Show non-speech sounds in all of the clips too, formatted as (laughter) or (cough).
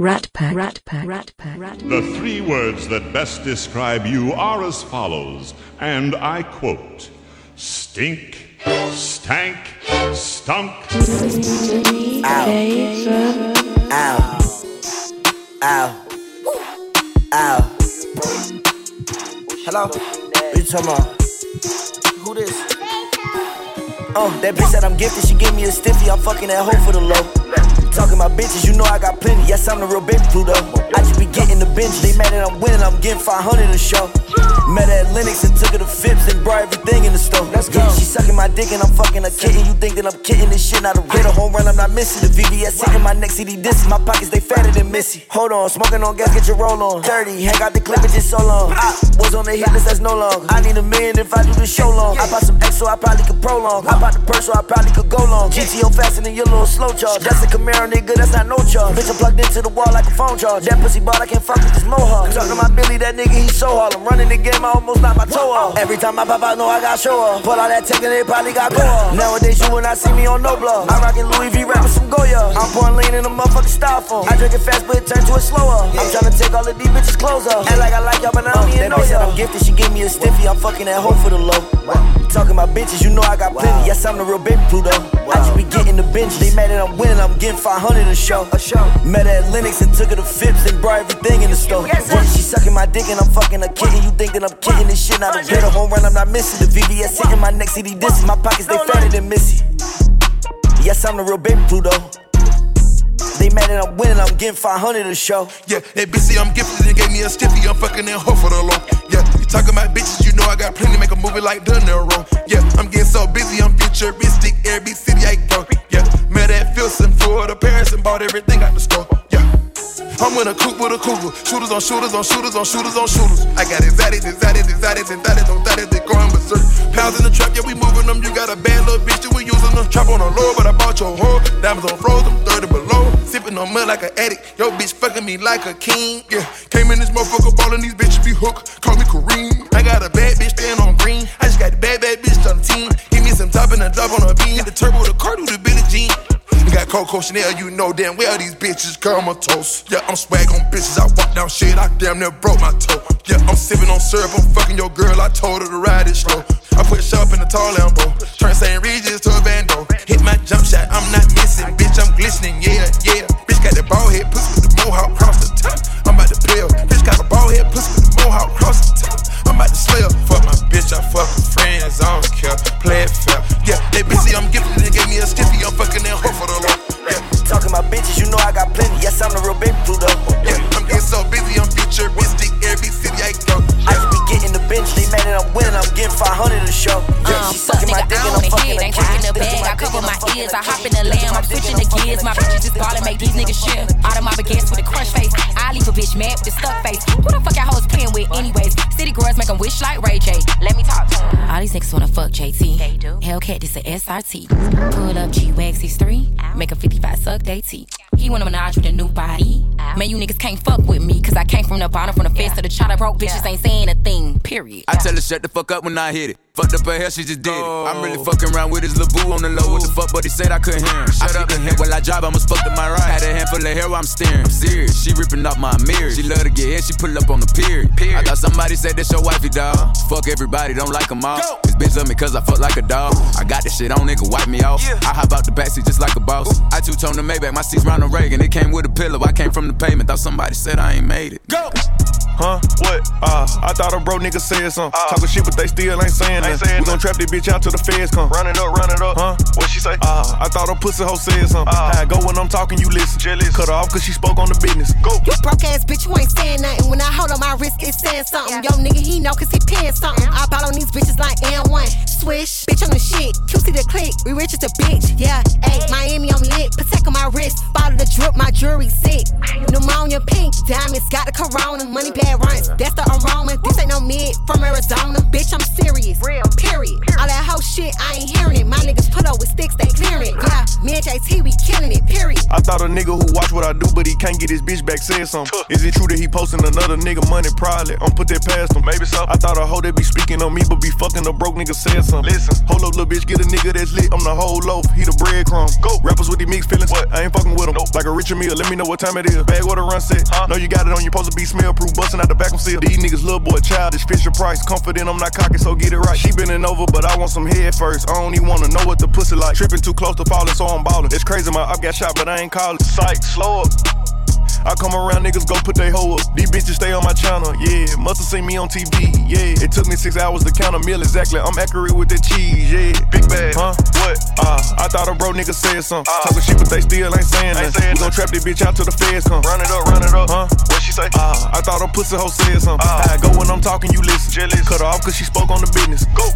Rat Pack. Rat Pack. Rat Pack. Rat The three words that best describe you are as follows, and I quote Stink, stank, stunk. Ow. Ow. Ow. Ow. Hello? What you talking about? Who this? Oh, that bitch said I'm gifted, she gave me a stiffy, I'm fucking that hoe for the low. Talking about bitches, you know I got plenty, yes, I'm the real baby Pluto. I just be getting the binge, they mad that I'm winning, I'm getting 500 a show. Met her at Lennox and took her to Phipps and brought everything in the store. Let's go. She sucking my dick and I'm fucking a kitten. You think that I'm kidding this shit? Not a a home run, I'm not missing. The VVS hitting my neck CD discs. My pockets they fatter than Missy. Hold on, smoking on gas, get your roll on. 30, hang out the clip, just so long. I was on the hit list, that's no longer. I need a million if I do the show long. I bought some X so I probably could prolong. I bought the purse so I probably could go long. GTO faster than your little slow charge. That's a Camaro, nigga, that's not no charge. Bitch, I'm plugged into the wall like a phone charge. That pussy ball, I can't fuck with this mohawk. Talking to my Billy, that nigga, he so hard. I'm running the game, I almost knocked my toe off. Every time I pop out, know I got show off. Pull out that tech and they probably got go off. Nowadays, you will not see me on no blog. I rockin' Louis V, rapping some Goya. I'm pouring lean in a motherfucking styrofoam. I drink it fast, but it turns to a slower. I'm tryna take all of these bitches' clothes off. Act like I like y'all, but I don't even know y'all. I'm gifted, she give me a stiffy. I'm fucking that hoe for the low. Talking about bitches, you know I got plenty. Yes, I'm the real baby Pluto. I just be getting the binge. They mad that I'm winning, I'm getting 500 a show. A show. Met her at Lennox and took her to Phipps and brought everything in the store. Yeah, she sucking my dick and I'm fucking a kitten. You think I'm kidding this shit? Not hit a home run, I'm not missing. The VVS hitting my neck, CD discs. My pockets they fatter than Missy. Yes, I'm the real baby Pluto. They mad that I'm winning, I'm getting 500 a show. Yeah, they busy, I'm gifted and gave me a stiffy. I'm fucking that hoe for the low. Yeah, you talking about bitches, you know I got plenty. Make a movie like De Niro. Yeah, I'm getting so busy, I'm futuristic. Every city I go. Yeah, met at Filson, Florida, Paris, and bought everything out the store. I'm in a coupe with a cougar. Shooters on shooters on shooters on shooters on shooters. I got exotics, exotics, exotics, exotics, on that they going berserk. Pounds in the trap, yeah, we moving them. You got a bad little bitch that we using them. Trap on the low, but I bought your hoe. Diamonds on froze, I'm 30 below. Sipping on mud like an addict. Yo, bitch fucking me like a king. Yeah, came in this motherfucker ballin', these bitches be hooked. Call me Kareem. I got a bad bitch staying on green. I just got the bad, bad bitch on the team. Give me some top and a drop on a bean. Hit the turbo, the car, do the Billie Jean. You got Coco Chanel, you know damn well these bitches comatose. Yeah, I'm swag on bitches, I walk down shit, I damn near broke my toe. Yeah, I'm sipping on syrup, I'm fucking your girl, I told her to ride it slow. I put shop in the tall Lambo, turn St. Regis to a bando. Hit my jump shot, I'm not missing, bitch, I'm glistening, yeah, yeah. Bitch got that ball head, pussy with the mohawk cross the top. I'm about to pill, bitch got a ball head, pussy with the mohawk cross the top. I'm about to slay her, I'm the real baby they mad that I'm getting 500 a show. Yeah, Um, she fuck sucking my nigga, dick I and own I'm the fucking head, a ain't kid. the bag, I cover my ears, I hop in the lamb, I'm switching the gears, my bitches just ballin', make these niggas shit. Out of my baguettes with a crush face, I leave a bitch mad with a stuck face. Who the fuck y'all hoes playing with anyways? City girls make 'em wish like Ray J. Let me talk to 'em. All these niggas wanna fuck JT. They do. Hellcat, this a SRT. Pull up G-Wax, he's three. Make a 55 suck, they T. He wanna menage with a new body. Man, you niggas can't fuck with me, cause I came from the bottom, from the fence to the chopper. Broke bitches ain't saying a thing, period. I tell her shut the fuck up when I hit it. Fucked up her hair, she just did it. I'm really oh. fucking around with his little on the low. What the fuck, but he said I couldn't hear him. Shut up the head while I drive, I'ma fuck to my right. Had a handful of hair while I'm steering. I'm serious, she ripping off my mirror. She love to get hit, she pull up on the pier. I thought somebody said that's your wifey, dog. Fuck everybody, don't like them all. This bitch love me cause I fuck like a dog. I got this shit on, nigga, wipe me off. I hop out the backseat just like a boss. I two tone the Maybach, my seat's Ronald Reagan. It came with a pillow, I came from the pavement. Thought somebody said I ain't made it. Go! Huh? What? Uh, I thought a bro nigga said something. Talking shit, but they still ain't saying nothing. We gon' trap this bitch out till the feds come. Run it up, run it up. Huh? What she say? Uh, I thought a pussy hoe said something. Uh. I go when I'm talking, you listen. Jealous. Cut her off cause she spoke on the business. Go. You broke ass bitch, you ain't saying nothing. When I hold on my wrist, it's saying something. Yo, nigga, he know cause he paying something. I bought on these bitches like N1. Swish, bitch on the shit. QC the click, we rich as a bitch. Yeah, ayy, Miami, I'm lit. Protect on my wrist. Bottle the drip, my jewelry sick. Pneumonia pink, diamonds, got the corona. Money bag had runs. That's the aroma. This ain't no mid from Arizona. Bitch, I'm serious. Real. Period. All that whole shit, I ain't hearing it. My niggas put up with sticks, they clearing it. Yeah, me and JT, we killing it. Period. I thought a nigga who watch what I do, but he can't get his bitch back said something. Is it true that he posting another nigga money? Probably. I'm put that past him. Maybe so. I thought a hoe that be speaking on me, but be fucking a broke nigga said something. Listen, hold up, little bitch, get a nigga that's lit. I'm the whole loaf. He the breadcrumb. Go. Rappers with these mixed feelings. What? I ain't fucking with them. Nope. Like a Richard meal. Let me know what time it is. Bag what a run set. Huh? Know you got it on. You supposed to be smell proof. Busting out the back seal. These niggas little boy childish. Fisher Price. Confident I'm not cocky, so get it right. She bending over, but I want some head first. I don't even wanna know what the pussy like. Tripping too close to falling, so I'm ballin'. It's crazy, my up got shot, but I ain't callin'. Psych, slow up. I come around, niggas go put they hoe up. These bitches stay on my channel, yeah. Musta seen me on TV, yeah. It took me six hours to count a meal exactly. I'm accurate with the cheese, yeah. Big bag, huh? What? Uh, I thought a bro nigga said something. Uh, Talking shit, but they still ain't saying that. We gon' trap this bitch out till the feds come. Run it up, run it up, huh? What she say? Uh, I thought a pussy hoe said something. Uh, I go when I'm talking, you listen. Jealous. Cut her off cause she spoke on the business. Go.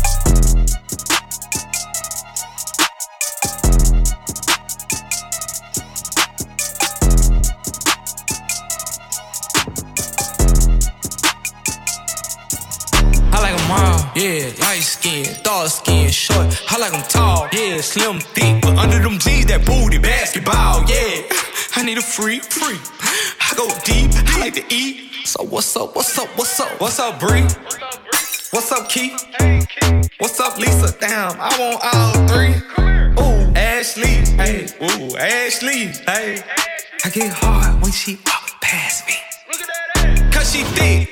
Yeah. Light skin, dark skin, short. I like them tall, yeah. Slim, thick, but under them jeans, that booty, basketball, yeah. I need a free, free. I go deep, I like to eat. So what's up, what's up, what's up? What's up, Bree? What's up, Keith? What's up, Lisa? Damn, I want all three. Ooh, Ashley, hey, ooh, Ashley, hey. I get hard when she walk past me. Look at that ass. Cause she thick,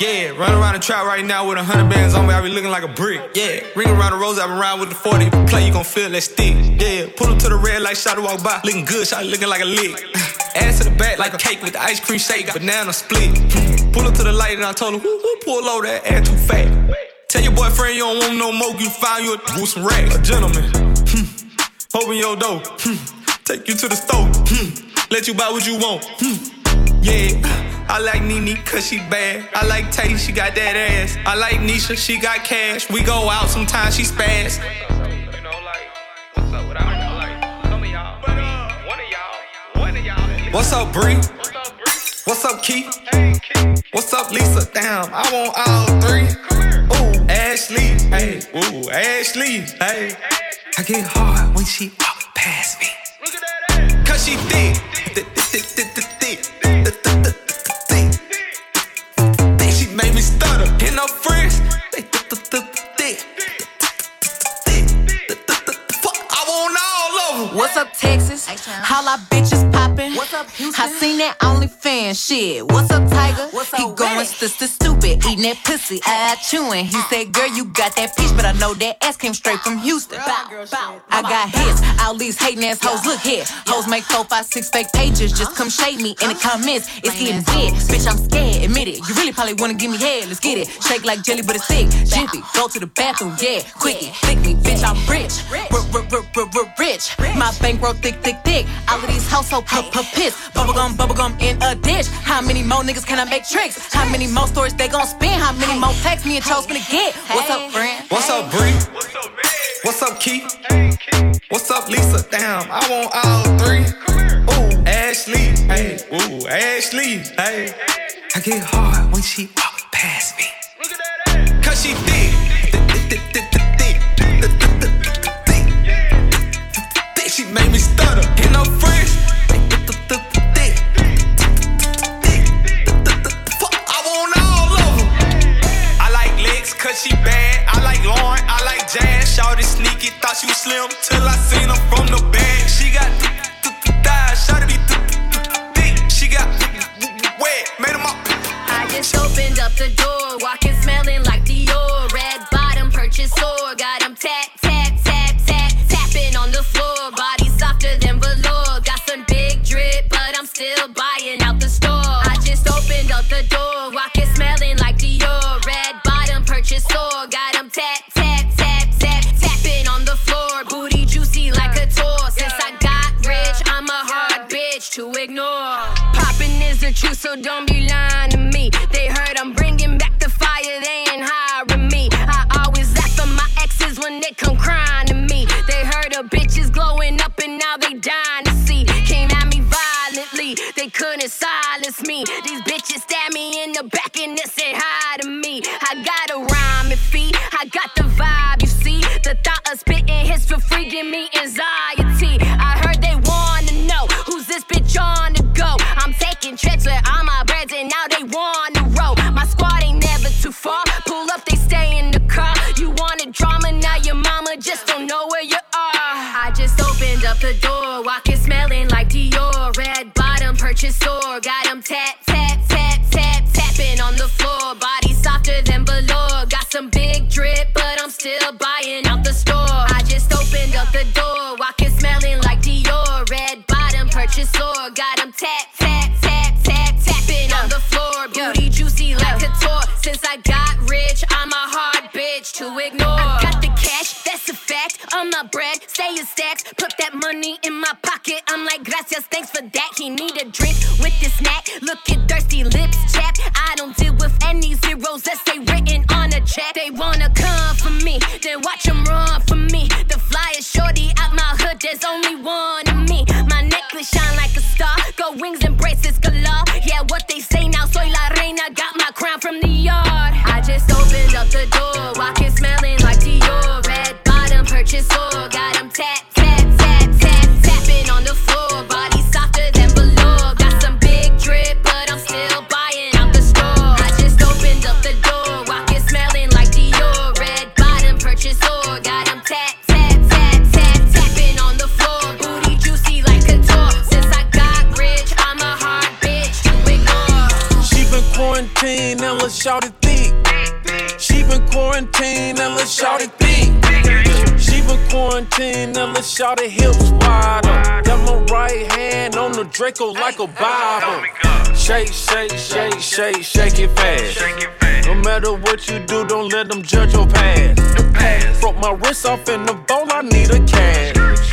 Yeah, run around the trap right now with a hundred bands on me. I be looking like a brick. Yeah, ring around the rose, I been around with the 40. Play, you gon' feel that stick. Yeah, pull up to the red light, shot to walk by. Looking good, shot looking like a lick. (sighs) Ass to the back like a cake with the ice cream shake, banana split. Pull up to the light and I told him, whoo, whoo, pull low, that ass too fat. Tell your boyfriend you don't want no more, you find you a with some racks. A gentleman, hmm. open your door, hmm. take you to the store, hmm. let you buy what you want. Hmm. Yeah, I like Nene cause she bad. I like Tay, she got that ass. I like Nisha, she got cash. We go out sometimes, she spaz. What's up, Bree? What's up, Keith? What's up, Lisa? Damn, I want all three. Ooh, Ashley, hey, ooh, Ashley, hey. I get hard when she walk past me. Look at that ass. Cause she thick, What's up, Texas? Holla bitches. What's up, Houston? I seen that OnlyFans shit. What's up, Tiger? What's up, he going sister stupid, eating that pussy, eye chewing. He said, "Girl, you got that peach, but I know that ass came straight from Houston." I got hits. All these hating ass hoes, look here. Hoes make four, five, six fake pages. Just come uh-huh. shade me in the uh-huh. comments. It's getting dead, bitch. I'm scared. Admit it. You really probably wanna give me head. Let's get it. Shake like jelly, but it's thick. Jiffy, go to the bathroom, yeah. Quickie, thick me, bitch. I'm rich, rich. My bankroll thick, thick, thick. All of these household p- p- piss. Bubblegum, bubblegum in a dish. How many more niggas can I make tricks? How many more stories they gon' spin? How many more texts me and Chose gonna get? What's up, friend? What's up, Bree? What's up, man? What's up, Keith? What's up, Lisa? Damn, I want all three. Ooh, Ashley, hey, ooh, Ashley, hey. I get hard when she walk past me. Cause she thick. Thick, thick, thick, thick, thick. Thick, thick, thick, thick, thick. Thick, She made me stutter. And her cause she bad. I like Lauren, I like Jazz. Shorty sneaky, thought she was slim till I seen her from the back. She got th- th- th- thighs, be th- th- th- thick. She got wet, made 'em up. I just opened up the door, walking smelling like Truth, so don't be I'm like, gracias, thanks for that. He need a drink with this snack. Look at thirsty lips, chap. I don't deal with any zeros that stay written on a check. They wanna come for me, then watch them run for me. The flyest shorty out my hood, there's only one of me. My necklace shine like a star. Go wings and braces galore. Yeah, what they say now, soy la reina. Got my crown from the yard. I just opened up the door, walking it thick. She been quarantined and let's shout thick. She been quarantined and shout it hips wider. Got my right hand on the Draco like a Bible. Shake, shake, shake, shake, shake it fast. No matter what you do, don't let them judge your past. Broke my wrist off in the bowl, I need a cash.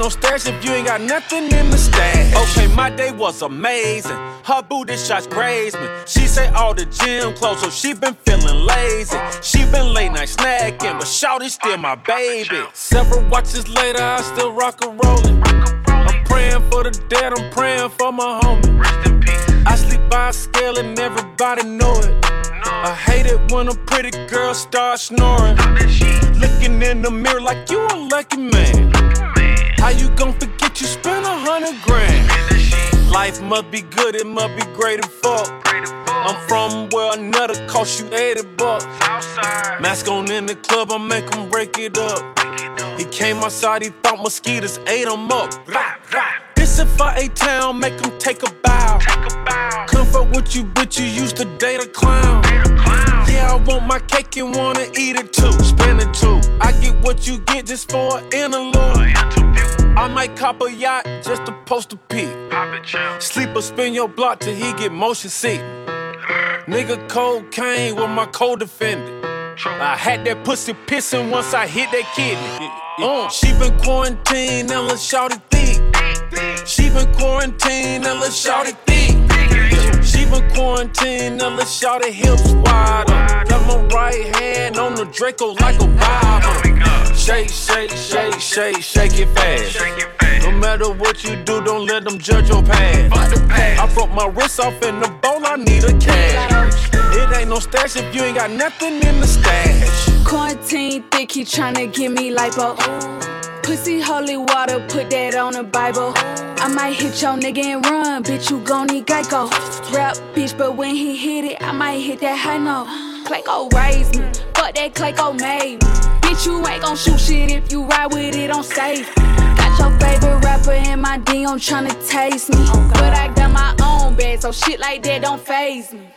No stash if you ain't got nothing in the stash. Okay, my day was amazing. Her booty shots grazed me. She say all the gym clothes, so she been feeling lazy. She been late night snacking, but Shawty's still my baby. Several watches later, I still rock and rollin'. I'm praying for the dead, I'm praying for my homie. I sleep by a scale and everybody know it. I hate it when a pretty girl starts snoring. Looking in the mirror like you a lucky man. How you gon' forget you spent a hundred grand? Life must be good, it must be great and fuck. I'm from where another cost you 80 bucks. Mask on in the club, I make him break it up. He came outside, he thought mosquitoes ate him up. This if I ate town, make him take a bow. Comfort with you, bitch, you used to date a clown. Yeah, I want my cake and wanna eat it too. Spend it too. I get what you get just for an interlude. I might cop a yacht just to post a pic. Sleep or spin your block till he get motion sick. Nigga cocaine with my co-defendant. I had that pussy pissing once I hit that kidney. Uh, she been quarantined and let's shout it thick. She been quarantined and let's thick. She been quarantined and let's hips wider. Got my right hand on the Draco like a Bible. Shake, shake, shake, shake, shake it fast. No matter what you do, don't let them judge your past. I broke my wrist off in the bowl, I need a cash. It ain't no stash if you ain't got nothing in the stash. Quarantine thick, he tryna give me lipo. Pussy holy water, put that on the Bible. I might hit your nigga and run, bitch, you gon' need Geico. Rap, bitch, but when he hit it, I might hit that high note. Clayco raised me, fuck that Clayco made me. Bitch, you ain't gon' shoot shit if you ride with it on safe. Got your favorite rapper in my DM tryna taste me. But I got my own bag, so shit like that don't phase me.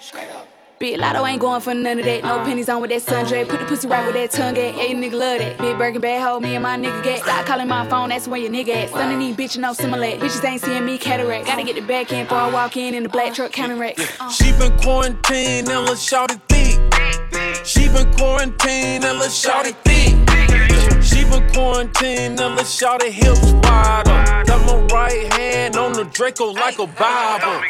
Big Latto ain't going for none of that. No pennies on with that sundre. Put the pussy right with that tongue at. You nigga love that. Big Birkin bad hoe, me and my nigga get. Stop calling my phone, that's where your nigga at. Son of these bitches no similar. Bitches ain't seeing me cataract. Gotta get the back end before I walk in in the black truck counting racks. Uh. She been quarantined and let's shout it thick. She been quarantined and let's shout it thick. She been quarantined and let's shout it hips wider. Got my right hand on the Draco like a Bible.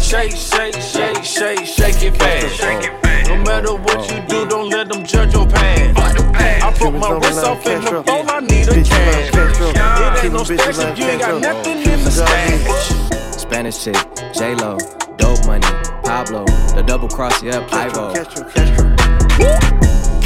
Shake, shake, shake, shake, shake it fast. No matter what you do, don't let them judge your past. I broke my wrist off in the bowl, I need a cash. It ain't no stash if you ain't got nothing in the stash. Spanish chick, J Lo, dope money, Pablo, the double cross, yeah, Pivo.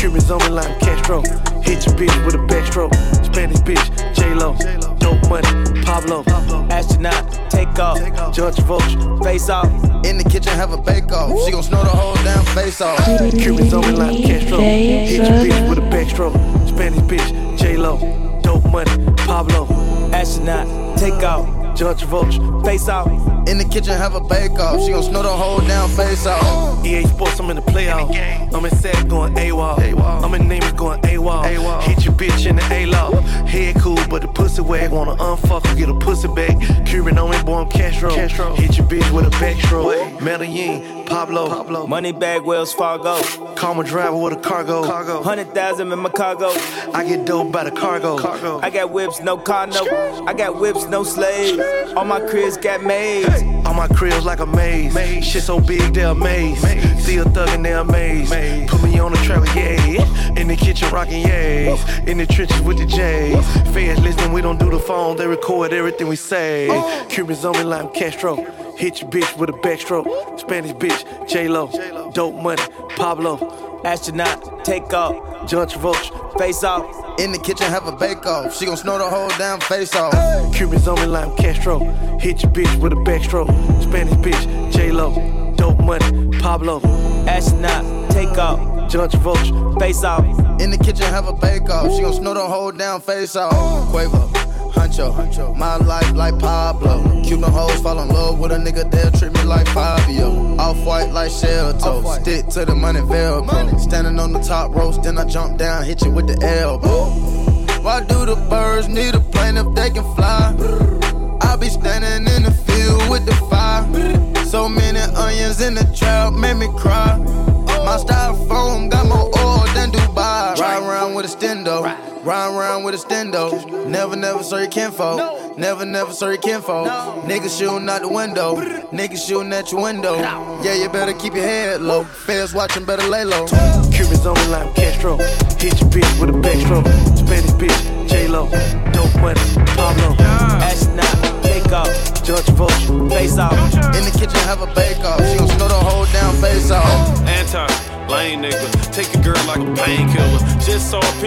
Castro, Castro. Cubans on me like Castro. Hit your bitch with a backstroke. Spanish bitch, J-Lo. Dope money, Pablo. Astronaut, take off. John Travolta. Face off. In the kitchen, have a bake off. She gon' snow the whole damn face off. Cubans on me like Castro. Hit your bitch with a backstroke. Spanish bitch, J-Lo. Dope money, Pablo. Astronaut, take off. John Travolta. Face off. In the kitchen, have a bake off. She gon' snow the whole damn face off. EA Sports, I'm in the playoff. I'm in SAC going AWOL. I'm in Neighbors going AWOL. Hit your bitch in the A-Law. Head cool, but the pussy wag. Wanna unfuck her, get a pussy back. Cuban on me, boy, I'm Castro. Hit your bitch with a backstroke. Medellin, Pablo. Pablo. Money bag, Wells Fargo. Call my driver with a cargo. cargo. Hundred thousand in my cargo. I get dope by the cargo. cargo. I got whips, no car, no. I got whips, no slaves. All my cribs got made. All my cribs like a maze. Shit so big, they're amazed. See a thug and they're amazed. Put me on the track, yeah. In the kitchen, rocking yays. In the trenches with the J's. Fans listening, we don't do the phone. They record everything we say. Cubans on me like Castro. Hit your bitch with a backstroke. Spanish bitch, J-Lo. Dope money, Pablo. Astronaut, take off. John Travolta. Face off. In the kitchen, have a bake off. She gon' snow the whole damn face off. Cubans on me like Castro. Hit your bitch with a backstroke. Spanish bitch, J-Lo. Dope money, Pablo. Astronaut, take off. John Travolta. Face off. In the kitchen, have a bake off. She gon' snow the whole damn face off. Quavo. Huncho, my life like Pablo. Cuban hoes fall in love with a nigga, they'll treat me like Fabio. Off white like shell toe, stick to the money velcro. Standing on the top ropes, then I jump down, hit you with the elbow. Why do the birds need a plane if they can fly? I be standing in the field with the fire. So many onions in the trap made me cry. My styrofoam got more oil than Dubai. Ride around with a stendo. Ride around with a stendo. Never, never saw your kinfolk. Never, never saw your kinfolk. Niggas shooting out the window. Niggas shooting at your window. Yeah, you better keep your head low. Fans watching, better lay low. Cubans on me like Castro. Hit your bitch with a backstroke. Spanish bitch, J-Lo. Dope money,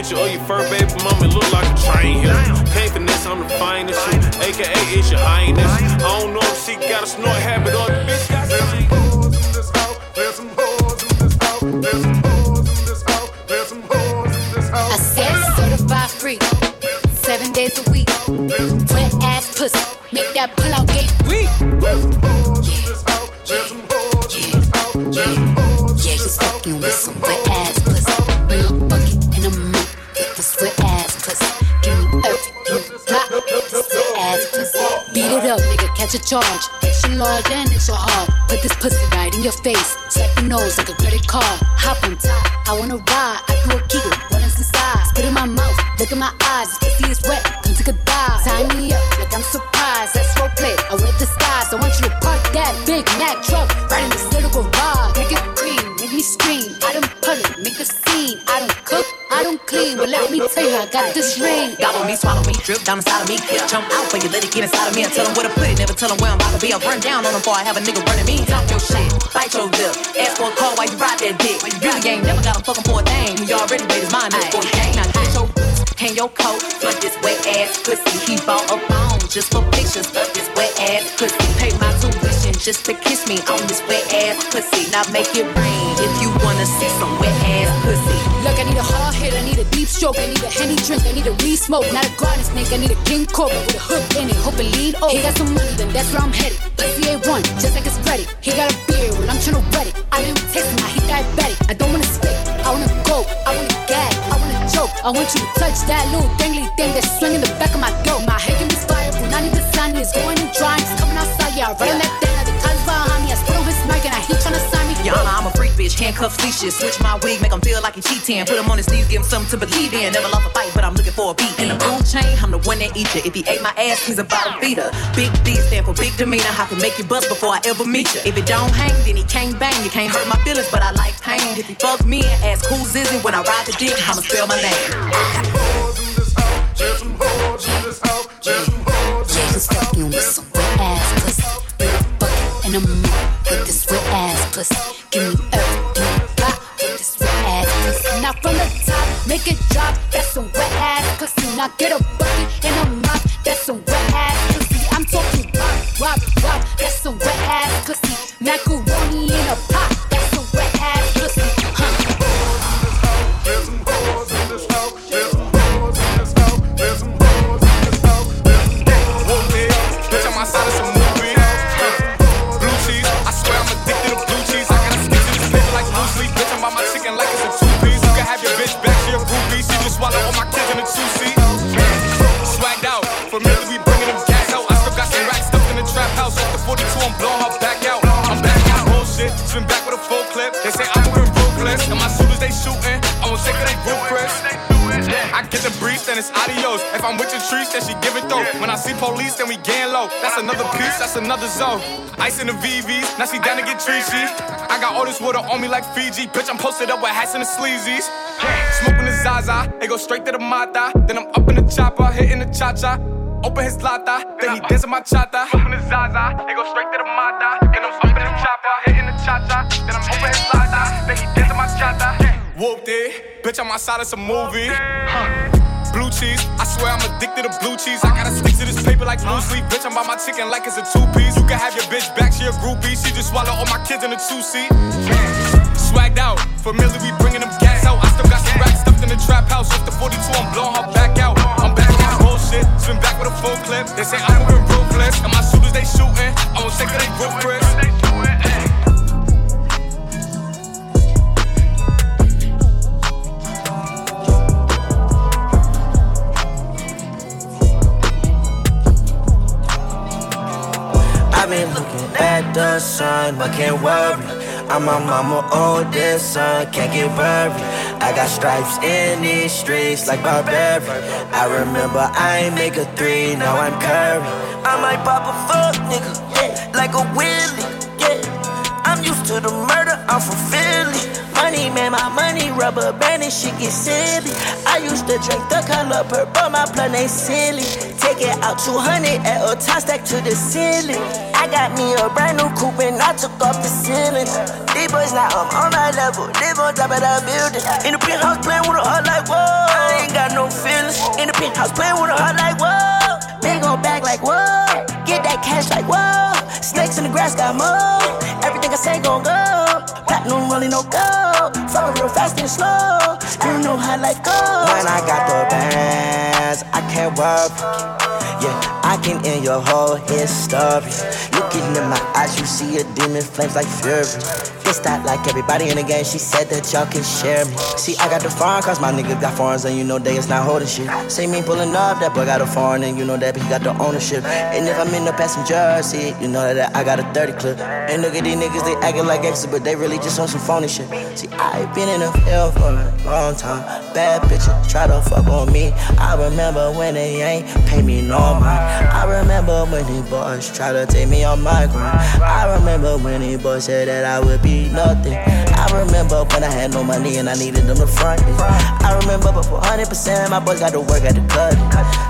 picture your fur Large and extra hard. Put this pussy right in your face. Swipe your nose like a drip down inside of me. Quick jump out for you let it get inside of me. I tell them where to put it, never tell them where I'm about to be. I'll run down on them before I have a nigga running me. Talk your shit, bite your lip. Ask for a call while you ride that dick. You really ain't never got a fucking for a thing. You already made his mind up for the game. Now get your boots and your coat for this wet ass pussy. He bought a phone just for pictures of this wet ass pussy. Pay my tuition just to kiss me on this wet ass pussy. Now make it rain if you wanna see some wet ass pussy. I need a hard hit, I need a deep stroke, I need a henny drink, I need a weed smoke, not a garden snake, I need a king cobra with a hook in it, hope it lead over. He got some money, then that's where I'm headed. Pussy A1, just like it's ready. He got a beard, well I'm tryna wet it. I didn't taste him, now he diabetic. I don't wanna spit, I wanna go, I wanna gag, I wanna choke. I want you to touch that little dangly thing that's swinging the back of my throat. My head can be fire, when I need the sun is going and drying, it's coming outside, yeah, I run that thing, the cuz behind me, I spit on his mic and I heat tryna sign me. Honor, I'm a bitch, handcuffs, leashes. Switch my wig, make him feel like he cheating. Put him on his knees, give him something to believe in. Never lost a fight, but I'm looking for a beat. In the boom chain, I'm the one that eat you. If he ate my ass, he's a bottom feeder. Big D stand for big demeanor. I can make you bust before I ever meet you. If it don't hang, then he can't bang. You can't hurt my feelings, but I like pain. If he fuck me and ask who's is it when I ride the dick, I'ma spell my name. He's fucking with some wet ass pussy. Bucket and a mop with this wet ass make it drop. That's some wet ass pussy. Now get a then it's adios. If I'm with your trees, then she give it though. When I see police, then we gang low. That's another piece, that's another zone. Ice in the VVs, now she down to get treachy. I got all this water on me like Fiji. Bitch, I'm posted up with hats and the sleazies. Smoking the Zaza, it go straight to the Mata. Then I'm up in the chopper, hitting the cha cha. Open his lata, then he dancing my chata. Smoking the Zaza, it go straight to the Mata. Then I'm up in the chopper, hitting the cha cha. Then I'm open his lata, then he dancing my chata. Whooped it, bitch, I'm outside of some movie. Blue cheese, I swear I'm addicted to blue cheese. I gotta stick to this paper like blue sleep. Bitch, I'm by my chicken like it's a two piece. You can have your bitch back, she a groupie. She just swallow all my kids in a two seat. Swagged out, familiar, we bringing them gas out. I still got some racks stuffed in the trap house. Off the 42, I'm blowing her back out. I'm back on bullshit, swim back with a full clip. They say I'm moving ruthless, and my shooters they shooting. I won't take it, they group I've been looking at the sun, but can't worry. I'm my mama oldest son, can't get buried. I got stripes in these streets like Burberry. I remember I ain't make a three, now I'm Curry. I might pop a fuck nigga, like a Willie, yeah. I'm used to the murder, I'm from Philly. Money, man, my money rubber band and shit get silly. I used to drink the color purple, my blood ain't silly. Take it out 200 at a time, stack to the ceiling. I got me a brand new coupe and I took off the ceiling. These boys now I'm on my level, live on top of the building. In the penthouse playing with a heart like whoa. I ain't got no feelings. In the penthouse playing with a heart like whoa. Big on back like whoa. Get that cash like whoa. Snakes in the grass got more. Everything I say gon' go. Platinum rolling no gold. Falling real fast and slow. You know how like go. When I got the bands, I can't worry. Yeah, I can end your whole history. Looking in my eyes, you see a demon flames like fury. It's not like everybody in the game. She said that y'all can share me. See, I got the foreign cause my niggas got foreigns and you know they is not holding shit. See me pulling up, that boy got a foreign and you know that he got the ownership. And if I'm in the passenger seat, you know that I got a 30 clip. And look at these niggas, they acting like exes, but they really just on some phony shit. See, I been in the field for a long time. Bad bitches try to fuck on me. I remember when they ain't pay me no mind. I remember when these boys try to take me on my grind. I remember when these boys said that I would be nothing. I remember when I had no money and I needed them to front it. I remember, but for 100%, my boys got to work at the cut.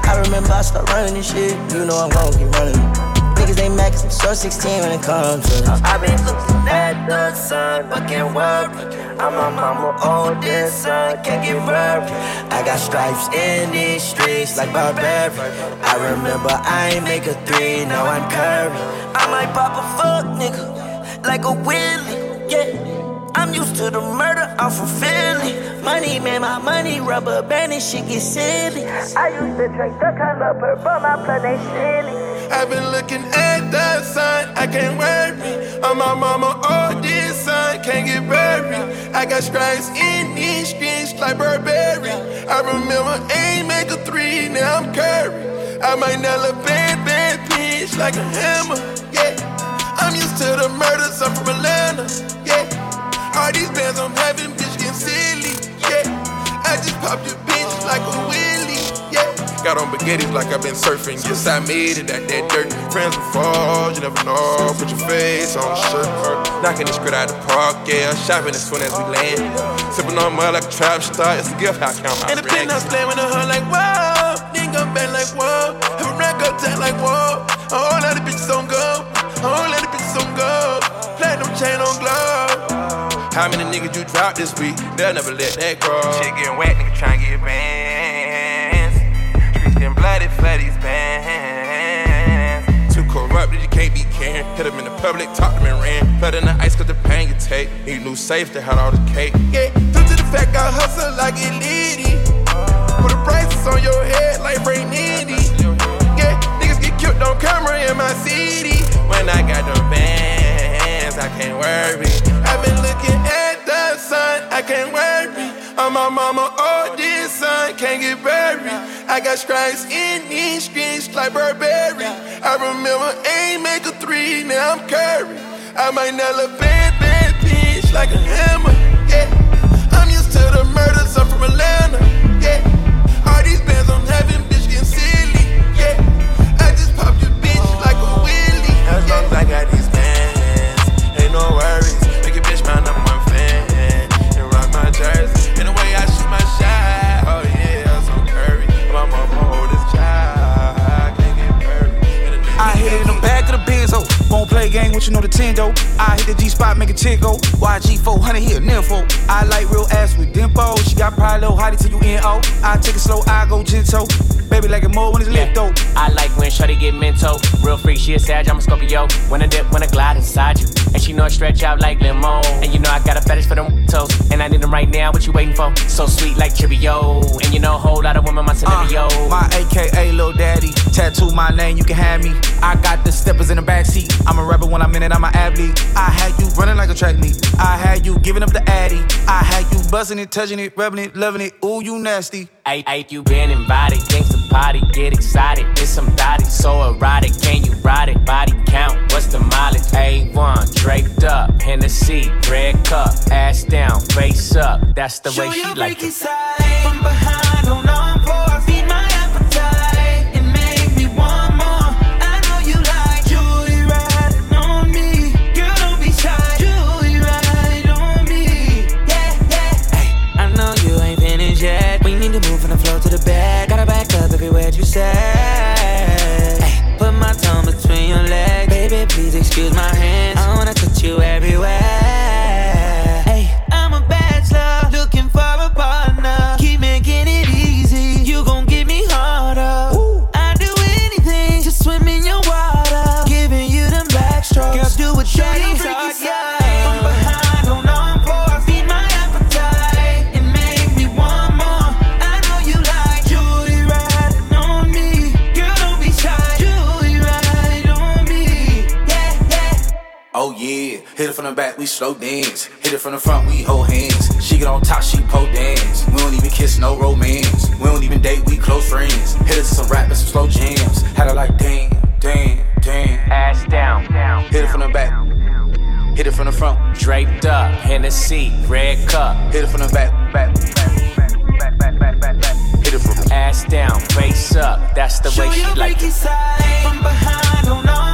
I remember I start running this shit. You know I'm gonna keep running. Niggas they max and short 16 when it comes to this. I've been looking at the sun, but can't worry. I'm my mama oh, oldest son, can't get worried. I got stripes in these streets like Burberry. I remember I ain't make a three, now I'm Curry. I might pop a fuck nigga like a Willie, yeah. I'm used to the murder, I'm from Philly. Money, man, my money rubber band and shit get silly. I used to drink the color purple, my blood ain't silly. I've been looking at the sun, I can't worry. I'm my mama oldest son, can't get buried. I got stripes in these streets like Burberry. I remember ain't make a three, now I'm Curry. I might nail a bad, bad bitch like a hammer, yeah. I'm used to the murders, I'm from Atlanta, yeah. All these bands I'm having, bitch, getting silly, yeah. I just popped your bitch like a yeah. Got on baguettes like I've been surfing. Yes, I made it at that dirt. Friends will fall, you never know. Put your face on the shirt. Knocking this grid out the park, yeah. Shopping as soon as we land. Sipping on mud like a trap star. It's a gift, I count my In the penthouse playing with a hood like whoa. Nigga bend like whoa. Have a rack up tight like whoa. A whole lot of bitches on go. A whole lot of bitches on go. Platinum chain on glow. How many niggas you dropped this week? They'll never let that grow. Shit getting wet, nigga trying to get bands. Getting bloody for these bands. Too corrupted, you can't be caring. Hit them in the public, talk them and ran. Flood in the ice cause the pain you take. Need new safe to have all the cake. Yeah, due to the fact I hustle like it litty. Put the prices on your head like Ray Nitty. Yeah, niggas get killed on camera in my city. When I got them bands, I can't worry. I've been looking at the sun, I can't worry. I'm my mama, oh, this son can't get buried. I got stripes in these streets like Burberry. I remember aim make a three, now I'm Curry. I might nail a bad, bad bitch like a hammer. Yeah, I'm used to the murders, I'm from Atlanta. Yeah, all these bands I'm having, bitch, getting silly. Yeah, I just popped your bitch like a wheelie. As long as I got these bands, ain't no worries. Make a bitch my number one fan and rock my jersey. Won't play game with you know the Tendo. I hit the G spot, make a tick go. YG 400 here, nympho. I like real ass with dimpo. She got pride, little hottie till you NO. I take it slow, I go gentle. Baby like it more when it's lit though. I like when Shorty get mento. Real freak, she a Sag, I'm a Scorpio. When I dip, when I glide inside you. And she know I stretch out like limo. And you know I got a fetish for them toes. And I need them right now, what you waiting for? So sweet like Trivio. And you know a whole lot of women, my scenario. Uh, my AKA Lil Daddy. Tattoo my name, you can have me. I got the steppers in the backseat. I'm a rebel when I'm in it, I'm an athlete. I had you running like a track meet. I had you giving up the addy. I had you buzzing it, touching it, rubbing it, loving it. Ooh, you nasty. Hey, hey, you been invited, thanks to party, get excited. It's some body so erotic, can you ride it? Body count, what's the mileage? A1, draped up, Hennessy, red cup, ass down, face up. That's the way she like it. From behind oh on all Excuse my hands. I wanna touch you everywhere. Slow dance. Hit it from the front, we hold hands. She get on top, she pole dance. We don't even kiss, no romance. We don't even date, we close friends. Hit it to some rap and some slow jams. Had her like damn, damn, damn. Ass down, down. Hit it from the back, hit it from the front. Draped up, Hennessy, red cup. Hit it from the back, back, back, back, back, back, back. Hit it from ass down, face up. That's the way she like it. from behind oh on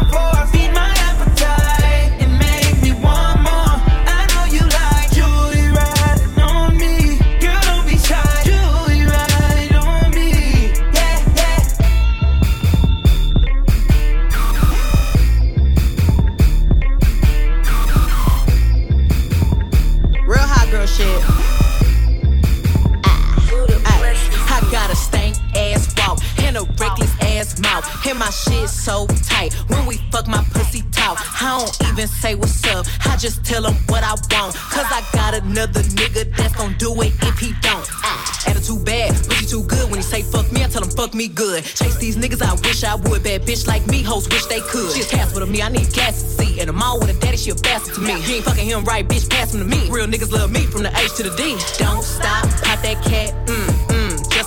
shit so tight. When we fuck my pussy talk, I don't even say what's up. I just tell him what I want. Cause I got another nigga that's gon' do it if he don't. Ah, attitude bad, but pussy too good. When he say fuck me, I tell him fuck me good. Chase these niggas, I wish I would. Bad bitch like me, hoes wish they could. She a task with me, I need gas to see. And I'm all with a daddy, she a bastard to me. You ain't fucking him right, bitch, pass him to me. Real niggas love me from the H to the D. Don't stop, pop that cat, mm,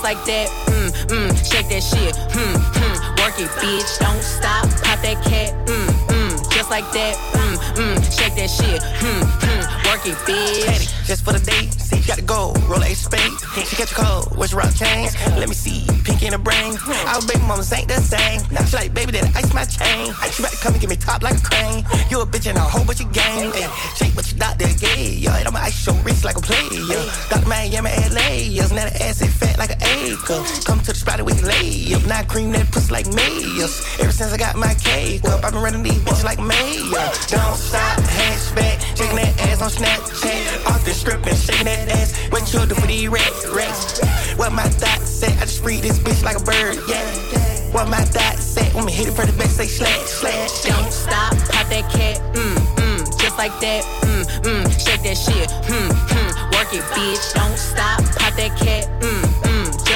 like that, mm, mm, shake that shit, mm, mm, work it, bitch. Don't stop, pop that cat, mm, mm, just like that, mm, mm, shake that shit, Hmm, hmm, work it, bitch. Just for the date, see, gotta go. Roll a spade. She catch a cold. Where's your rock chains? Let me see. Pink in the brain. Our baby mamas ain't the same. Now she like, baby, that ice my chain. She about to come and give me top like a crane. You a bitch and a whole bunch of game. Ay, shake what you doctor gay. Yo, and I'ma ice your wrist like a player. Dr. Miami, LA. Yes, now the ass is fat like an acre. Come to the spot can lay up. Now cream that pussy like mayors. Ever since I got my cake up, I've been running these bitches like mayor. Don't stop, hatchback. Shaking that ass on Snapchat. Off the strip and shaking that ass. What you do for these rats, rats? What my thoughts say? I just free this bitch like a bird, yeah. What my thoughts say? When me hit it for the back, say slash, slash. Don't stop, pop that cat, mm, mm, just like that, mm, mm, shake that shit, hmm, hmm, work it, bitch. Don't stop, pop that cat, mm,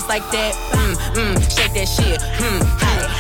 like that, mm, mm, shake that shit, hmm,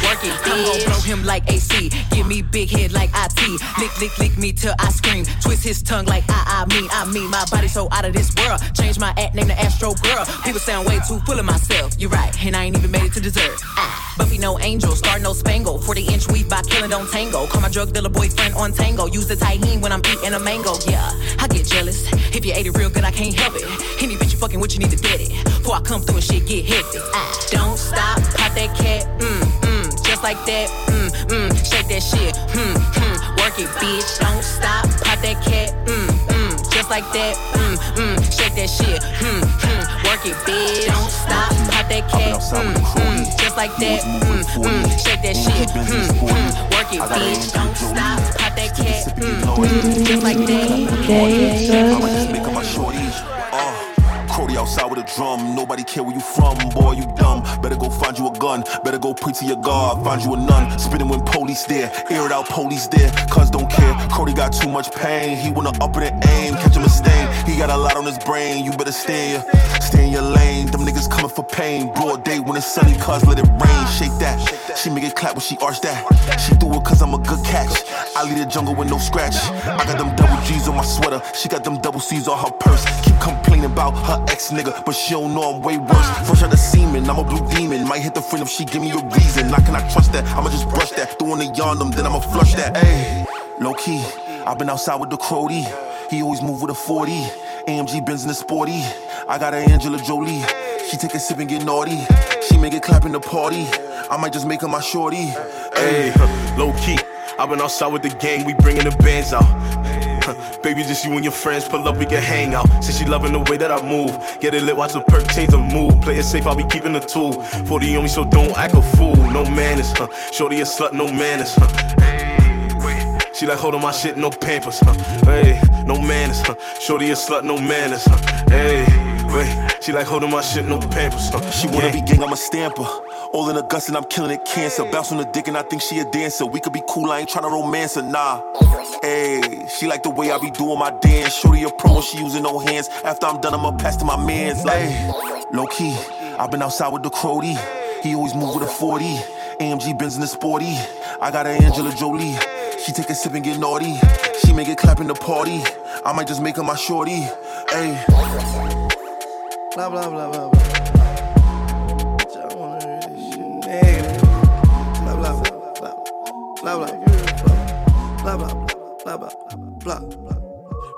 work it, bitch. I'm gon' blow him like AC, give me big head like IT, lick, lick, lick me till I scream, twist his tongue like I, I mean, I mean, my body so out of this world. Change my act, name the Astro Girl. People sound way too full of myself. You're right, and I ain't even made it to dessert. Ah, Buffy no angel, star no spangle. 40 inch weave by killing don't tango. Call my drug dealer boyfriend on tango. Use the Tajín when I'm eating a mango. Yeah, I get jealous. If you ate it real good, I can't help it. Any bitch you fucking with, you need to get it. Before I come through and shit get hectic. Ah, don't stop, pop that cat, mm, mm, just like that, mm, mm, shake that shit, hmm, hmm, work it, bitch. Don't stop, pop that cat, mm, mm, just like that, mm, mm, shake that shit, hmm, hmm, work it, bitch. Don't stop, pop that cat, mm, mm, just like that, mm, mm, shake that shit, hmm, hmm, work it, bitch. Don't stop, pop that cat, mm, mm, just like that. Cody outside with a drum. Nobody care where you from, boy. You dumb. Better go find you a gun. Better go pray to your God. Find you a nun. Spinning when police there. Air it out, police there. Cuz don't care. Cody got too much pain. He wanna up it and aim. Catch him a stain. He got a lot on his brain. You better stay stay in your lane. Them niggas coming for pain. Broad day when it's sunny, cuz let it rain. Shake that. She make it clap when she arch that. She do it cause I'm a good catch. I lead the jungle with no scratch. I got them double G's on my sweater. She got them double C's on her purse. Keep complaining about her ex nigga, but she don't know I'm way worse. Fresh out the semen, I'm a blue demon. Might hit the friend if she give me a reason. I cannot trust that. I'ma just brush that. Throwing it on them, then I'ma flush that. Hey, low key, I've been outside with the Crody. He always move with a 40. AMG Benz in the sporty. I got an Angela Jolie. She take a sip and get naughty. She make it clap in the party. I might just make her my shorty. Hey, low key. I've been outside with the gang, we bringing the bands out. Baby, just you and your friends pull up, we can hang out. Since she loving the way that I move, get it lit, watch the perk change the mood. Play it safe, I'll be keeping the tool. 40 on me, so don't act a fool. No manners, huh? Shorty a slut, no manners, huh? She like holding my shit, no pampers, huh? Hey, no manners, huh? Shorty a slut, no manners, huh? Hey, wait. She like holding my shit, no pampers, huh? She wanna be gang, I'm a stamper. All in a gust and I'm killing it cancer. Bounce on the dick and I think she a dancer. We could be cool, I ain't tryna romance her, nah. Hey, she like the way I be doing my dance. Shorty a pro, she using no hands. After I'm done, I'ma pass to my mans. Hey, low key, I've been outside with the Crody. He always move with a 40. AMG Benz in the sporty. I got an Angela Jolie. She take a sip and get naughty. She make it clap in the party. I might just make her my shorty. Hey. Blah blah blah blah blah. Blah blah blah blah blah blah blah blah.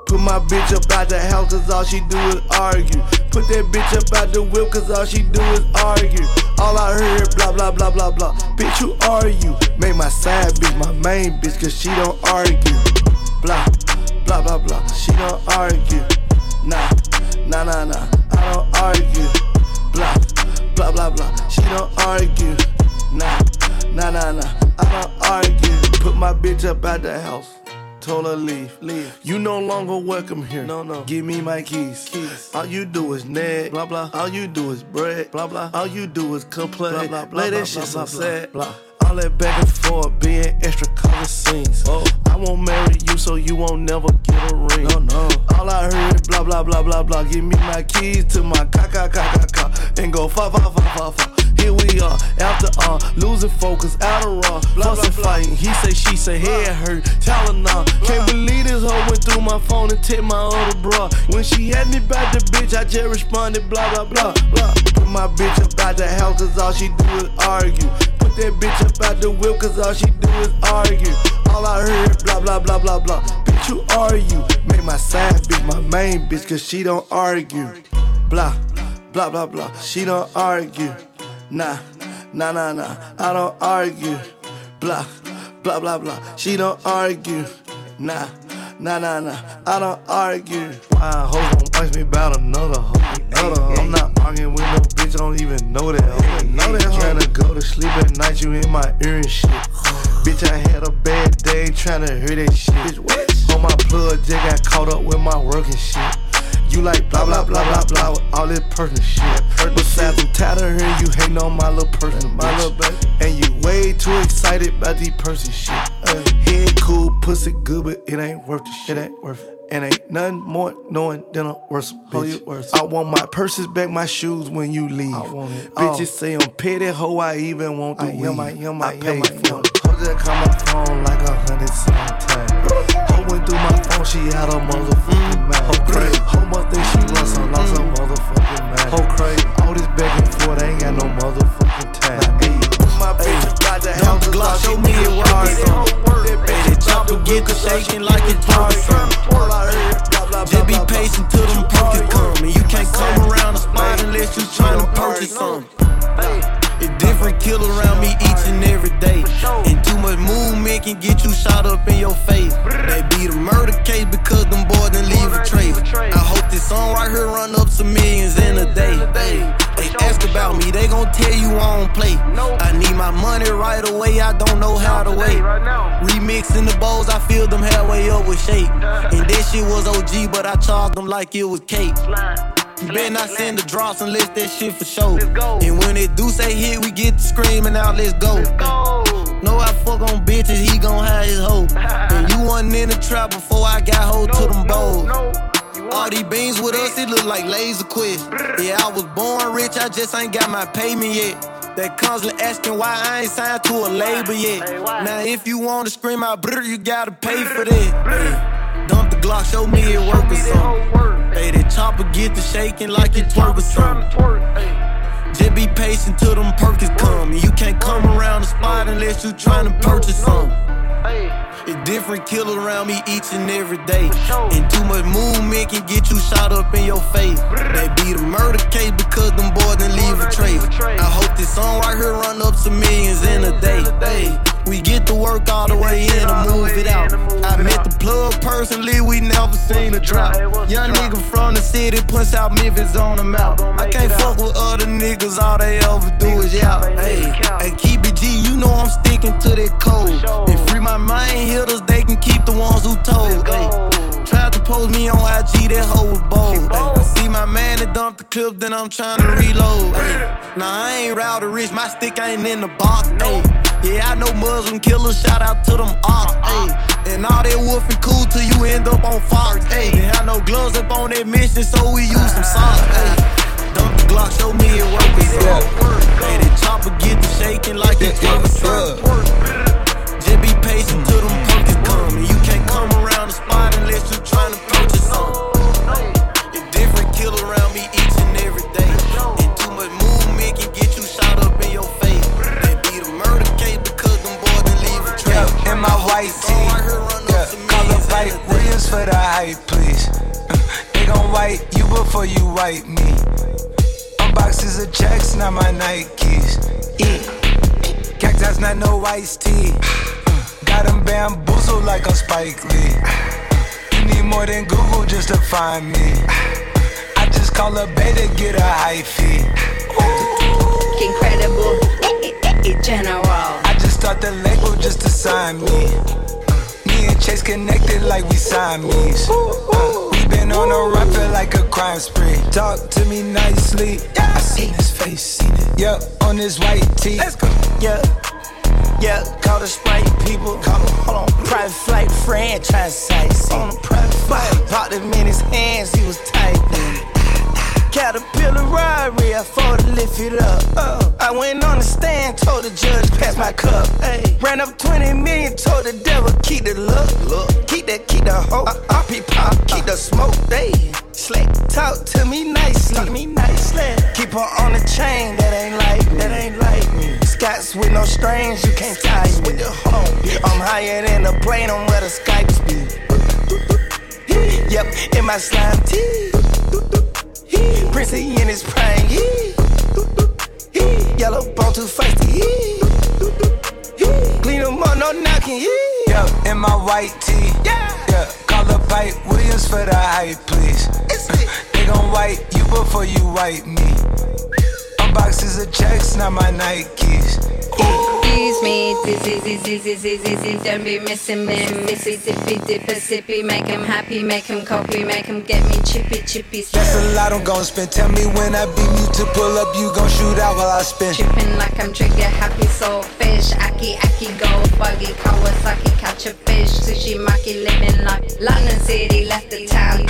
Put my bitch up out the house cause all she do is argue. Put that bitch up out the whip cause all she do is argue. All I heard blah blah blah blah blah. Bitch, who are you? Make my side bitch my main bitch cause she don't argue. Blah blah blah blah. She don't argue. Nah, nah nah nah. I don't argue. Blah blah blah blah. She don't argue. Nah, nah nah nah. I don't argue. Put my bitch up out the house. Told her leave, leave. You no longer welcome here. No, no. Give me my keys. Keys. All you do is nag. Blah blah. All you do is bread. Blah blah. All you do is complain. Blah blah blah. Lay that shit so sad. Blah. All that back and forth, being extra color scenes. Oh. I won't marry you, so you won't never get a ring. No, no. All I heard, blah blah blah blah blah. Give me my keys to my car, car, car, and go fa fa fa fa fa. Here we are, after all, losing focus, out of raw, fussing, fighting. He say, she say, head hurt, Tylenol. Can't believe this hoe went through my phone and tipped my other bra. When she had me back the bitch, I just responded, blah blah blah blah. Put my bitch up out the house, cause all she do is argue. Put that bitch up out the whip, cause all she do is argue. All I heard, blah blah blah blah blah. Bitch, who are you? Make my side bitch my main bitch, cause she don't argue. Blah, blah blah blah. She don't argue. Nah, nah nah nah. I don't argue. Blah, blah blah blah. She don't argue. Nah, nah nah nah. I don't argue. Why hoe gon' ask me about another hoe? Another hoe. I'm not arguing with no bitch, I don't even know that hoe. Know that hoe. Tryna go to sleep at night, you in my ear and shit. (sighs) Bitch, I had a bad day tryna hear that shit. Bitch, what? On my plug, just got caught up with my blah blah blah blah blah with all this personal shit. Besides, I'm tired of hearing you hating on my little person, my little baby. And you way too excited about these person shit. Uh, head cool, pussy good, but it ain't worth the shit. It ain't worth it. And ain't nothing more knowing than a worse bitch. Worse. I want my purses back, my shoes when you leave. I want it. Bitches say I'm petty, hoe. I even want the I weed. Am, I am, I, I paid for it. Hold that call my phone like a hundred sometimes. Through my phone, she had a motherfucking mouth. Hoe crazy. Hoe must think she lost her, lost her motherfucking mind. Hoe crazy. All this back and forth, ain't got no motherfucking time. Hey, my bitch got the house, Glock, show me it was. Baby, chopper get the shaking like it's Parkinson. Just be patient till them perkins come. And you can't come around the spot unless you tryna purchase something. It's different kill around me each and every day. And too much movement can get you shot up in your face. They be the murder case because them boys didn't leave a trace. I hope this song right here run up to millions in a day. They ask about me, they gon' tell you I don't play. I need my money right away, I don't know how to wait. Remixing the bowls, I feel them halfway up with shake. And that shit was OG, but I charged them like it was cake. Better not send the drops unless that shit for show. And when it do say hit, we get to screaming out, let's go. Know I fuck on bitches, he gon' have his hoe. (laughs) And you wasn't in the trap before I got hold to them bowls. All these beans with us, it look like laser quest. Yeah, I was born rich, I just ain't got my payment yet. They constantly asking why I ain't signed to a label yet. Now, if you wanna scream out brr, you gotta pay for that. Hey, dump the Glock, show me it work or something. That chopper get to shaking like it twerk or something. Just be patient till them perkins come. You can't come around the spot unless you trying to purchase something. It's different kill around me each and every day. And too much movement can get you shot up in your face. They be the murder case because them boys didn't leave a trace. I hope this song right here run up some millions in a day. We get to work all the way in and move it out. I met the plug personally, we never seen a drop. Young nigga from the city, punch out Memphis on the mouth. I can't fuck with other niggas, all they ever do is yell. Hey, hey, keep it G, you know I'm sticking to that code. And free my mind hitters, they can keep the ones who told. Hey, tried to post me on IG, that hoe was bold. I see my man that dumped the clip, then I'm trying to reload. Ay, nah, I ain't rowdy rich, my stick ain't in the box. Ay, yeah, I know Muslim killers, shout out to them ops. Ay, and all that woofing cool till you end up on Fox. Ay, they had no gloves up on that mission, so we use some socks. Ay, dump the Glock, show me it work. Yeah. Hey, that chopper get to shaking like it's work. Just be patient till them pumpkins come. And you can't come around the spot unless you tryna white tee. Yeah, call up White Williams for the hype, please. (laughs) They gon' white you before you white me. Unboxes of checks, not my Nikes. Yeah. Cactus, not no iced tea. (sighs) Got them bamboozled like a Spike Lee. (sighs) You need more than Google just to find me. (sighs) I just call a beta, get a high fee. Incredible, general. I just start the label just to sign me. Me and Chase connected like we Siamese. Uh, we been on a run, feel like a crime spree. Talk to me nicely. I seen his face, seen it. Yup, on his white tee. Let's go. Yeah. Yeah, call the Sprite people. Call them, hold on. Private flight franchise sites. On a private flight. Popped him in his hands, he was typing. Caterpillar robbery, I fought to lift it up. Oh, I went on the stand, told the judge, pass my cup. Hey, ran up 20 million, told the devil, keep the look, look. Keep that, keep the hope. Uh, be pop, keep the smoke. They slick, talk to me nicely. Talk me nicely. Keep her on the chain, that ain't like. That ain't like me. Scots with no strings, you can't tie. With the hold I'm higher than the plane on where the Skypes be. Yep, in my slime tee. Princey in his prime. Yellow bone too feisty. Clean them up, no knocking. Yeah, in my white tee. Yeah, yeah. Call up Pipe Williams for the hype, please. Uh, they gon' white you before you white me. Unboxes of checks, not my Nikes. These me dizzy, dizzy, dizzy, dizzy. Don't be missing me, Mississippi, Mississippi. Make him happy, make him copy, make him get me chippy, chippy. That's a lot I'm gon' spend. Tell me when I beat you to pull up, you gon' shoot out while I spin. Tripping like I'm trigger happy, soul fish. Aki, aki, go buggy, Kawasaki, catch a fish. Sushi, maki, living like London City, left the town,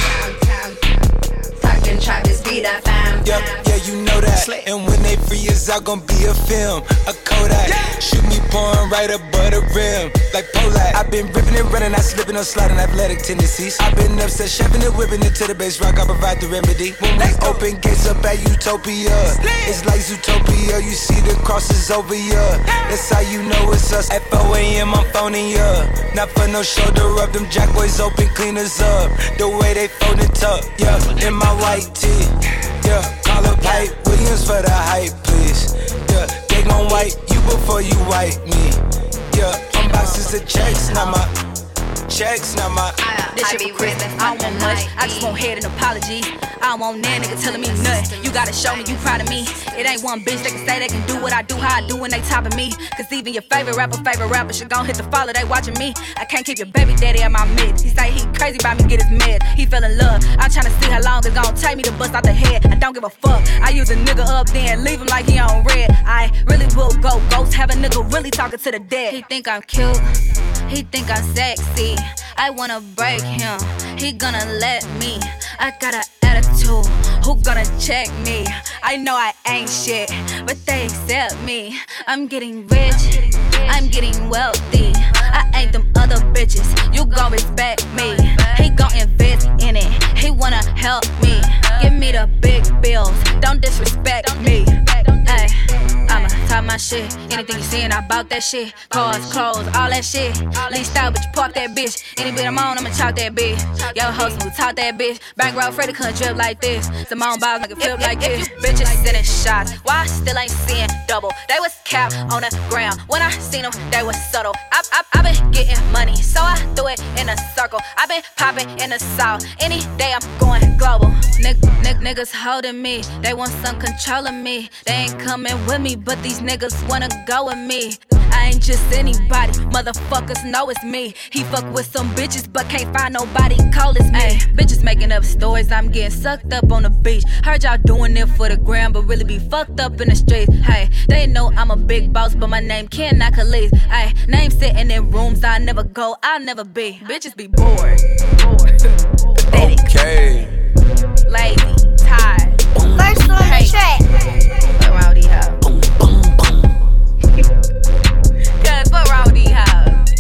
town, town. Talking Travis, be that fam. Yep, yeah, you know that. And when they free us out, gon' be a film, a Kodak. Shoot me pouring right above the rim, like Pollock. I've been ripping and running, I slipping on sliding athletic tendencies. I've been upset, shoving and whipping it to the base rock. I provide the remedy. When we open gates up at Utopia, it's like Zootopia. You see the crosses over ya. That's how you know it's us. At 4 a.m. I'm phoning ya. Not for no shoulder rub, them jack boys open cleaners up. The way they fold it up, yeah. In my white tee, yeah. Call up Pipe Williams for the hype, please. Yeah, they gon' wipe you before you wipe me. Yeah, unboxes of checks, not my checks, not my. This shit for Chris, I don't want much. I just want head and apologies. I don't want that nigga telling me nothing. You gotta show me you proud of me. It ain't one bitch that can say they can do what I do, how I do when they topping me. Cause even your favorite rapper, favorite rapper should gon' hit the follow, they watching me. I can't keep your baby daddy at my mid. He say he crazy about me, get his mad. He fell in love. I'm tryna see how long it's gon' take me to bust out the head. I don't give a fuck. I use a nigga up, then leave him like he on red. I really will go ghost, have a nigga really talking to the dead. He think I'm cute. He think I'm sexy. I wanna break him. He gonna let me. I got an attitude. Who gonna check me? I know I ain't shit, but they accept me. I'm getting rich. I'm getting wealthy. I ain't them other bitches. You gon' respect me. He gon' invest in it. He wanna help me. Give me the big bills. Don't disrespect me. I'ma talk my shit. Anything you seeing, I bout that shit. Cars, clothes, all that shit. Leased out, but you park that bitch. Any bit I'm on, I'ma talk that bitch. Yo, host, who talk that bitch. Bankroll, Freddy couldn't drip like this. Simone Biles make it flip like this. Bitches sending shots. Why I still ain't seeing double? They was cap on the ground. When I seen them, they was subtle. I, I, I been getting money, so I threw it in a circle. I been popping in the south. Any day I'm going global. Nick, nick, niggas holding me. They want some control of me. They ain't coming with me, but these niggas wanna go with me. I ain't just anybody, motherfuckers know it's me. He fuck with some bitches, but can't find nobody cold as me. bitches making up stories, I'm getting sucked up on the beach. Heard y'all doing it for the gram, but really be fucked up in the streets. Hey, they know I'm a big boss, but my name cannot collect. Hey, name sitting in rooms I never go, I'll never be. Bitches be bored, bored, pathetic, Okay. lazy, tired. First on the track.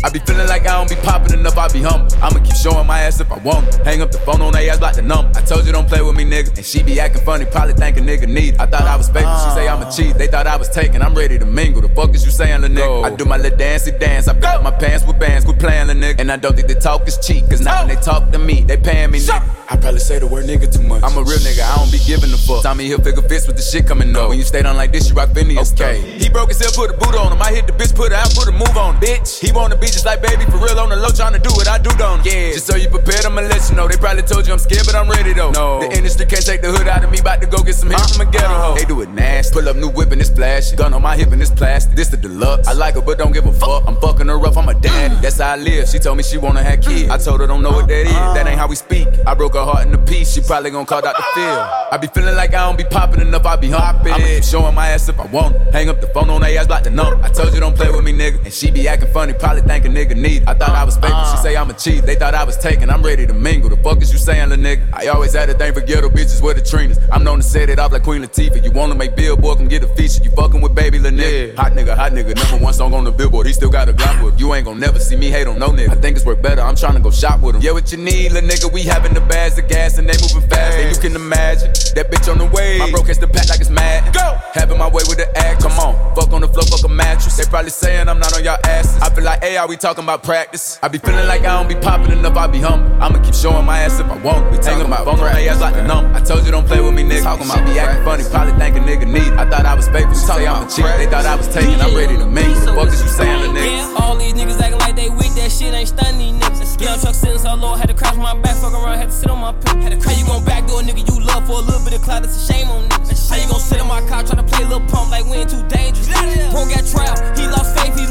I be feeling like I don't be popping enough, I be humble. I'ma keep showing my ass if I want. it. Hang up the phone on they ass like the number. I told you don't play with me, nigga. And she be acting funny, probably think a nigga need. it. I thought I was faking, she say I'm a cheat. They thought I was taking, I'm ready to mingle. The fuck is you saying, little nigga? I do my little dancey dance. I pick up my pants with bands, quit playing, little nigga. And I don't think the talk is cheap, cause now when they talk to me, they paying me, nigga. I probably say the word nigga too much. I'm a real nigga, I don't be giving a fuck. Tommy Hilfiger fist with the shit coming up. When you stay down like this, you rock Phineas. Okay. He broke his himself, put a boot on him. I hit the bitch, put her out, put a move on him. Bitch, he wanna be just like baby, for real on the low, trying to do what I do, don't Yeah. Just so you prepared, I'ma let you know. They probably told you I'm scared, but I'm ready though. No. The industry can't take the hood out of me, about to go get some hit from a ghetto hoe. They do it nasty. Pull up new whip and it's flashy. Gun on my hip and it's plastic. This the deluxe. I like her, but don't give a fuck. I'm fucking her rough, I'm a daddy. Mm. That's how I live. She told me she wanna have kids. Mm. I told her don't know what that is. That ain't how we speak. I broke her heart in a piece. She probably gon' call Dr. Phil. I be feeling like I don't be popping enough. I be humping. I'ma keep showing my ass if I want. it. Hang up the phone on they ass like the number. I told you don't play with me, nigga. And she be acting funny, probably think a nigga need. I thought I was faking. She uh. say I'm a cheat. They thought I was taking. I'm ready to mingle. The fuck is you saying, little nigga? I always had a thing for ghetto bitches with the Trinas. I'm known to set it off like Queen Latifah. You wanna make billboard, come get a feature. You fucking with baby little nigga. Hot nigga, hot nigga. Number one song on the billboard. He still got a Glock with him. You ain't gon' never see me hate on no nigga. I think it's work better. I'm tryna go shop with him. Yeah, what you need, little nigga? We having the bags of gas and they moving fast. And you can imagine that bitch on the way. My bro catch the pack like it's mad. Go! Having my way with the act. Come on. Fuck on the floor, fuck a mattress. They probably saying I'm not on y'all asses. I feel like, hey, are we talking about practice? I be feeling like I don't be popping enough. I be humble. I'ma keep showing my ass if I want. We talking about phone on ass like the number. I told you don't play with me, nigga. Talking about be acting funny, probably think a nigga need. I thought I was faithful. She say I'm a cheat. They thought I was taking. I'm ready to mingle. The fuck is you saying, little nigga? All these niggas acting like they weak, that shit ain't stunning these niggas. Young truck sitting so low, had to crash my back, fuck around, had to sit on my pick. How you gon' backdoor a nigga you love for a little bit of clout? It's a shame on niggas. How you gon' sit on my car, try to play a little pump like we ain't too dangerous? Bro got trial, he lost faith, he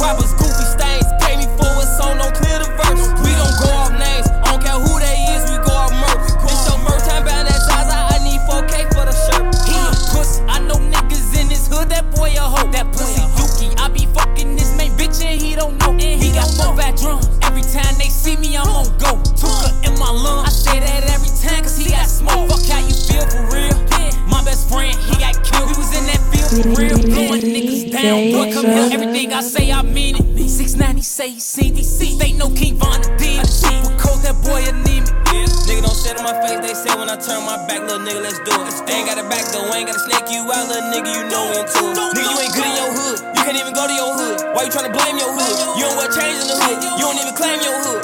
Robbers, goofy stains, pay me for a song, don't clear the verse. We don't go off names, I don't care who they is, we go off merch. This your first time bound that Zaza, I need 4K for the shirt. He a pussy, I know niggas in this hood, that boy a hoe. That pussy Yuki, I be fucking this main bitch and he don't know. And he got four back drums, every time they see me, I'm on go. Tuka in my lungs, I say that every time cause he got smoke. Fuck how you feel for real. My best friend, he got killed. We was in that field, real blowing niggas down. Boy, come here, everything I say, I mean it. 690 say he seen DC. They know King Von the D. We cold, that boy anemic. Yeah. Nigga don't shit in my face, they say when I turn my back, little nigga, let's do it. I ain't got a back though, ain't gotta snake you out, little nigga, you know I'm too. Nigga, you ain't good in your hood, you can't even go to your hood. Why you tryna blame your hood? You don't wear change in the hood, you don't even claim your hood.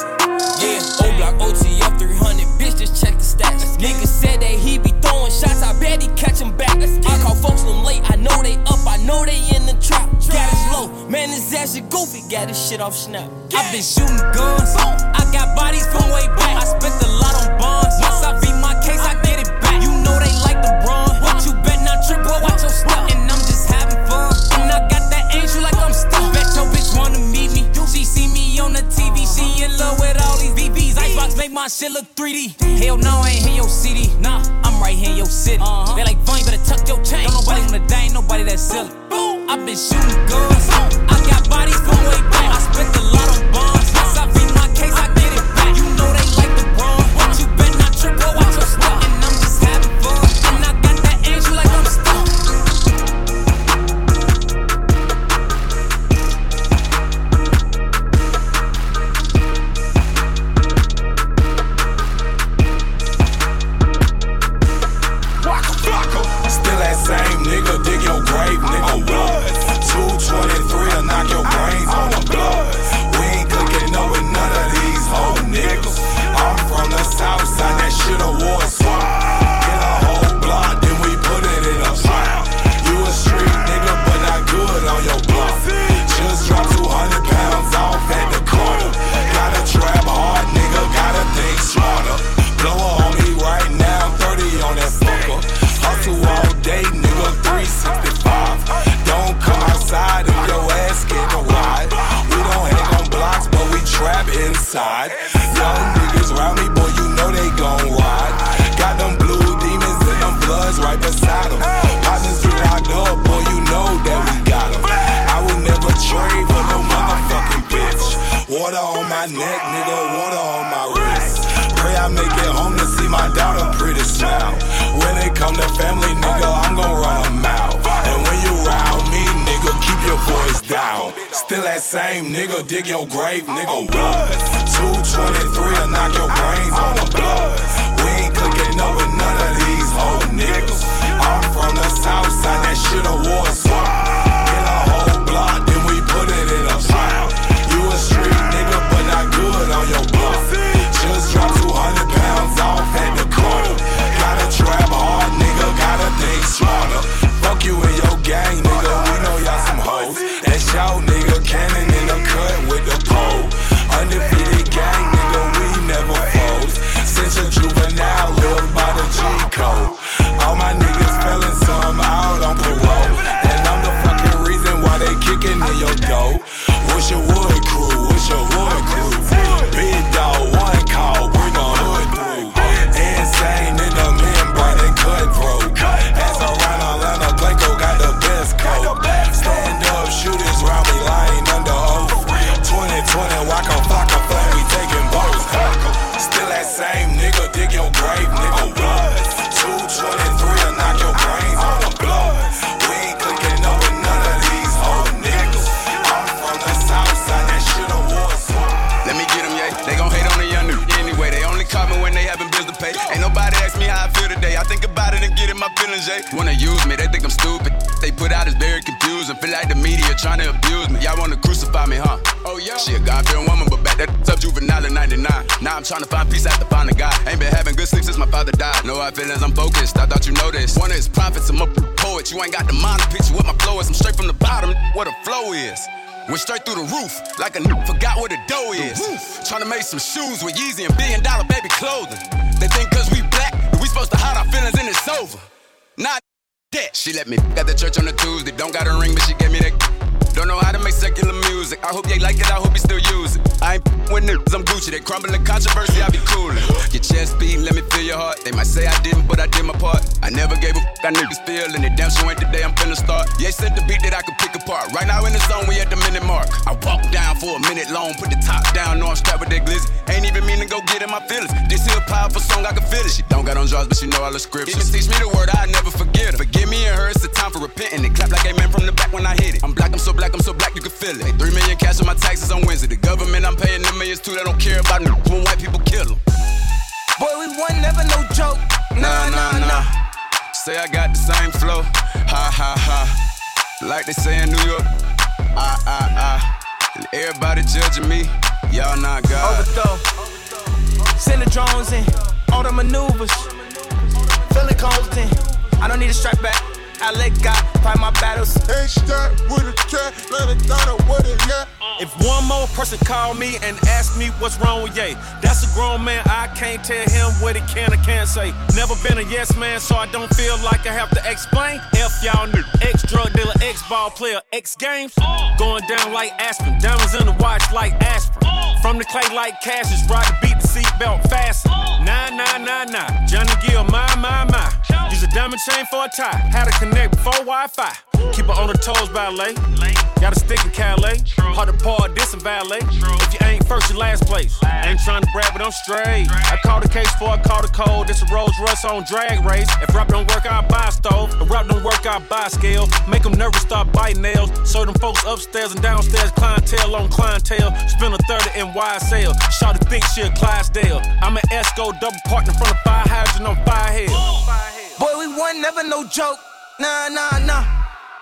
Yeah, O block OTF 300, bitch, just check the stats. Niggas said they shots, I bet he catch him back. I call folks them late, I know they up, I know they in the trap. Got his low, man, his ass is goofy, got his shit off snap. I been shooting guns, I got bodies from way back. I spent a lot on bonds, once I beat my case, I get it back. You know they like the run, but you bet not trip, boy, watch your step. And I'm just having fun, and I got that angel like I'm stuck. Bet your bitch wanna meet me, she see me on the TV, she in love with all these BBs. Icebox make my shit look 3D. Hell no, I ain't in your city, nah, I'm right here in your city. Uh-huh. They like, you better tuck your chain. Don't nobody wanna die, ain't nobody that silly. I been shooting guns, uh-huh. I got bodies from way back. I spent a lot same nigga, dig your grave, nigga. Blood. 223 will knock your brains on the blood. We ain't cooking up with none of these whole niggas. I'm from the south side, that shit a war trying to abuse me. Y'all wanna crucify me, huh? Oh yeah. She a God-fearing woman, but back that up juvenile in 99. Now I'm trying to find peace after finding God. Ain't been having good sleep since my father died. No hard feelings, I'm focused. I thought you noticed. One of his prophets, I'm a poet. You ain't got the mind to picture what my flow is. I'm straight from the bottom, what a flow is. Went straight through the roof, like a n- forgot where the dough is. Trying to make some shoes with Yeezy and billion dollar baby clothing. They think cause we black, that we supposed to hide our feelings and it's over. Not that. She let me at the church on a Tuesday. Don't got a ring, but she gave me that. Don't know how to make secular music. I hope they like it, I hope you still use it. I ain't with niggas, I'm Gucci. They crumbling controversy, I be coolin'. Your chest beating, let me feel your heart. They might say I didn't, but I did my part. I never gave a f, I niggas feelin' it. Damn sure ain't the day I'm finna start. Yeah, said the beat that I could pick apart. Right now in the zone, we at the minute mark. I walk down for a minute long, put the top down, know I'm strapped with that glizzy. Ain't even mean to go get in my feelings. This here powerful song, I can feel it. She don't got on draws, but she know all the scriptures. Even teach me the word, I never forget her. Forgive me and her, it's the time for repenting. It clap like amen from the back when I hit it. I'm black, I'm so black. Like I'm so black you can feel it. Three million cash on my taxes on Wednesday. The government I'm paying them millions to, they don't care about me when white people kill them. Boy, we won, never no joke. Nah, nah, nah. Say I got the same flow. Ha ha ha. Like they say in New York. Ah ah ah. And everybody judging me. Y'all not God. Overthrow. Send the drones in. All the maneuvers. Feeling constant. I don't need a strike back. I let God fight my battles. Ain't stuck with a cat, let it down with it, yeah. If one more person call me and ask me what's wrong with Ye, that's a grown man. I can't tell him what he can or can't say. Never been a yes man, so I don't feel like I have to explain. F y'all new ex drug dealer, ex ball player, X games. Going down like Aspen, diamonds in the watch like aspirin. Oh. From the clay like Cassius, ride the beat the seatbelt fasten. Nah, nah, nah, nah. Johnny Gill, my, my, my. Use a diamond chain for a tie. How to connect before Wi Fi. Keep her on her toes, ballet. Got a stick in Calais. Hard to par this and valet. If you ain't first, you last place. Ain't trying to brag, but I'm straight. I call the case before I call the code. This a Rolls Royce on drag race. If rap don't work, I buy a stove. If rap don't work, I buy scale. Make them nervous, start biting nails. Them folks upstairs and downstairs, clientele on clientele. Spend a 30 in wide sale. Shot to think she a Clydesdale. I'm an Esco double partner from the fire hydrant on fire hill. Boy, we won, never no joke. Nah, nah, nah.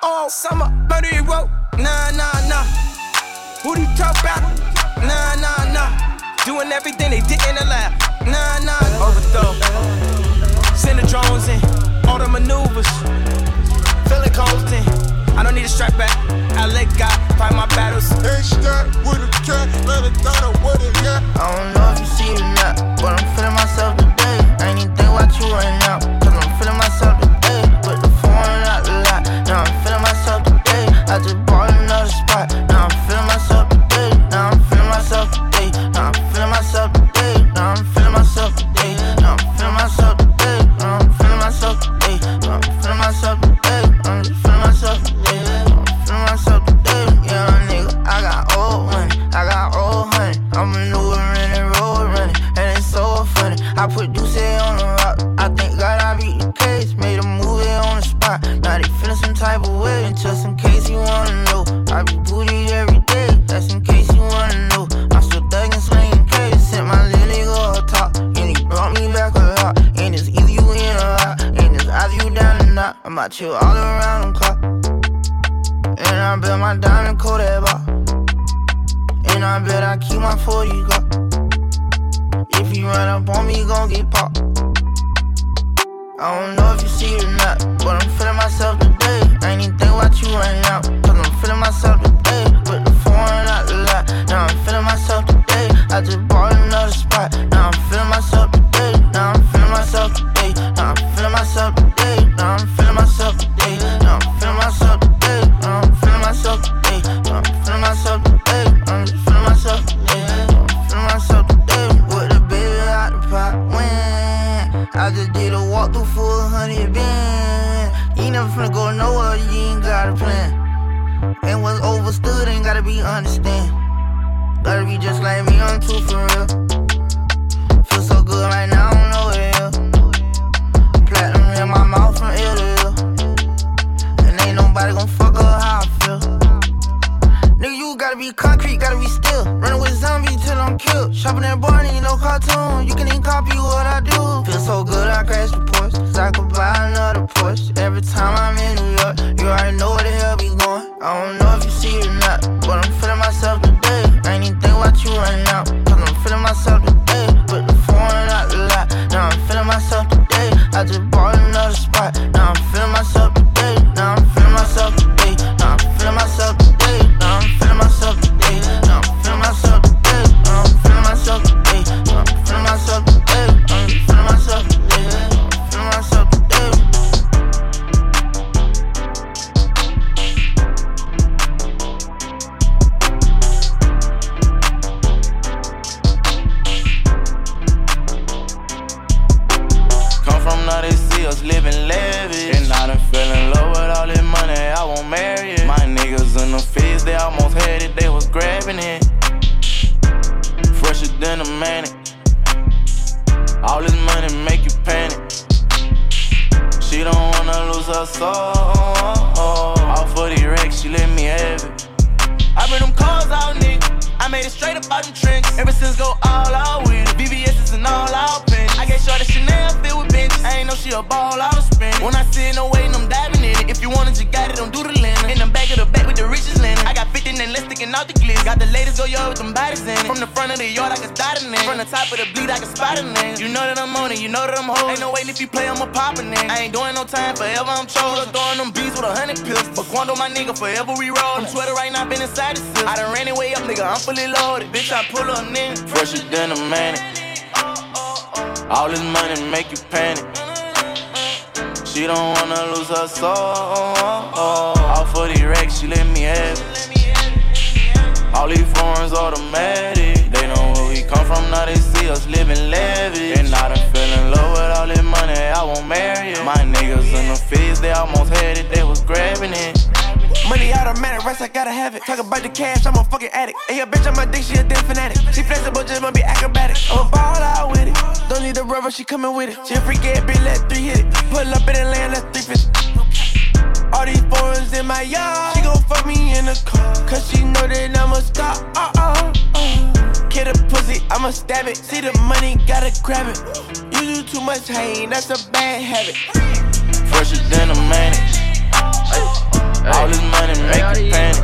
All summer, murder wrote. Nah, nah, nah. Who do you talk about? Nah, nah, nah. Doing everything they didn't allow. Nah, nah. Overthrow. Send the drones in. All the maneuvers. Feeling constant. I don't need a strap back. I let God fight my battles. Ain't stuck with a cat, let it down with it, yeah. I don't know if you see it or not, but I'm feeling myself today. I ain't even think about you right now, straight up out them trends. Ever since go all out with it. VVS is an all out. I get short of Chanel filled with benches. I ain't know she a ball out of spin. When I see no waiting, I'm diving in it. If you want it, you got it, don't do the linen. In the back of the back with the richest linen. I got 15 and let's sticking out the glitz. Got the latest go yard with them bodies in it. From the front of the yard, I can start it in. From the top of the bleed, I can spot it in. You know that I'm on it, you know that I'm holding. Ain't no waiting if you play, I'ma pop it. I ain't doing no time, forever I'm chosen. Throwing them beats with a hundred pills. But Quando, my nigga, forever we roll. I'm sweater right now, been inside the seal. I done ran it way up, nigga, I'm fully loaded. Bitch, I pull up, nigga. Fresher than a man. All this money make you panic. She don't wanna lose her soul. All for the racks, she let me have it. All these foreigns automatic. They know where we come from, now they see us living lavish. And done fell in love with all this money, I won't marry it. My niggas in the fields, they almost had it, they was grabbing it. Money automatic, rest I gotta have it. Talk about the cash, I'm a fucking addict. Hey, a bitch on my dick, she a damn fanatic. She flexible, just wanna be acrobatic. I'm a ball out with it. Don't need the rubber, she coming with it. She a freak ass bitch, let three hit it. Pull up in the land, let three fish. All these foreigns in my yard. She gon' fuck me in the car. Cause she know that I'm a star. Uh uh. uh. Get a pussy, I'ma stab it. See the money, gotta grab it. You do too much hate, that's a bad habit. Fresher than a man. All this money make you panic.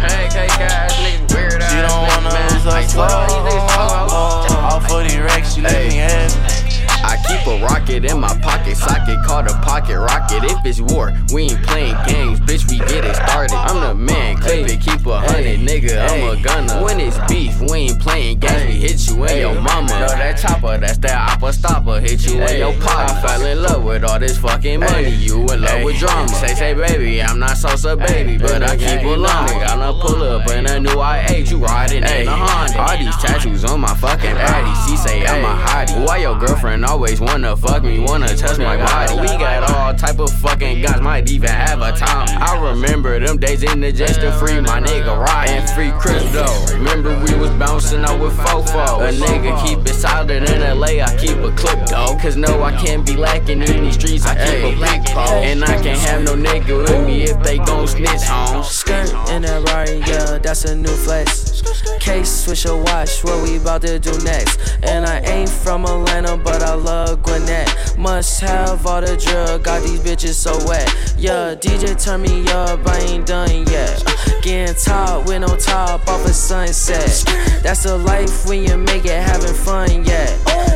She don't wanna lose her soul. All for the racks, she let me have it. I keep a rocket in my pocket, socket called a pocket rocket. If it's war, we ain't playing games, bitch. We get it started. I'm the man, clip it, keep a hundred, nigga. I'm a gunner. When it's beef, we ain't playing games. We hit you in your mama. Know that chopper, that's that oppa stopper. Hit you in your pot. I fell in love with all this fucking money. You in love with drama. Say, say, baby, I'm not Sosa, baby, but I keep a long. Nigga, I'm a pull up in a new I8. You riding in a Honda. All these tattoos on my fucking body. She say I'm a hottie. Why your girlfriend always wanna fuck me, wanna touch my body? We got all type of fucking guys, might even have a time. I remember them days in the just to free my nigga and free crypto. Remember we was bouncing out with Fofo. A nigga keep it solid in LA, I keep a clip though. Cause no, I can't be lacking in these streets, I keep a big pole. And I can't have no nigga with me if they gon' snitch on. Skirt in a Rari, yeah, that's a new flex. Case, switch your watch, what we about to do next? And I ain't from Atlanta, but I love Gwinnett. Must have all the drug, got these bitches so wet. Yeah, DJ turn me up, I ain't done yet. Uh, getting top with no top off a sunset. That's the life when you make it having fun, yeah.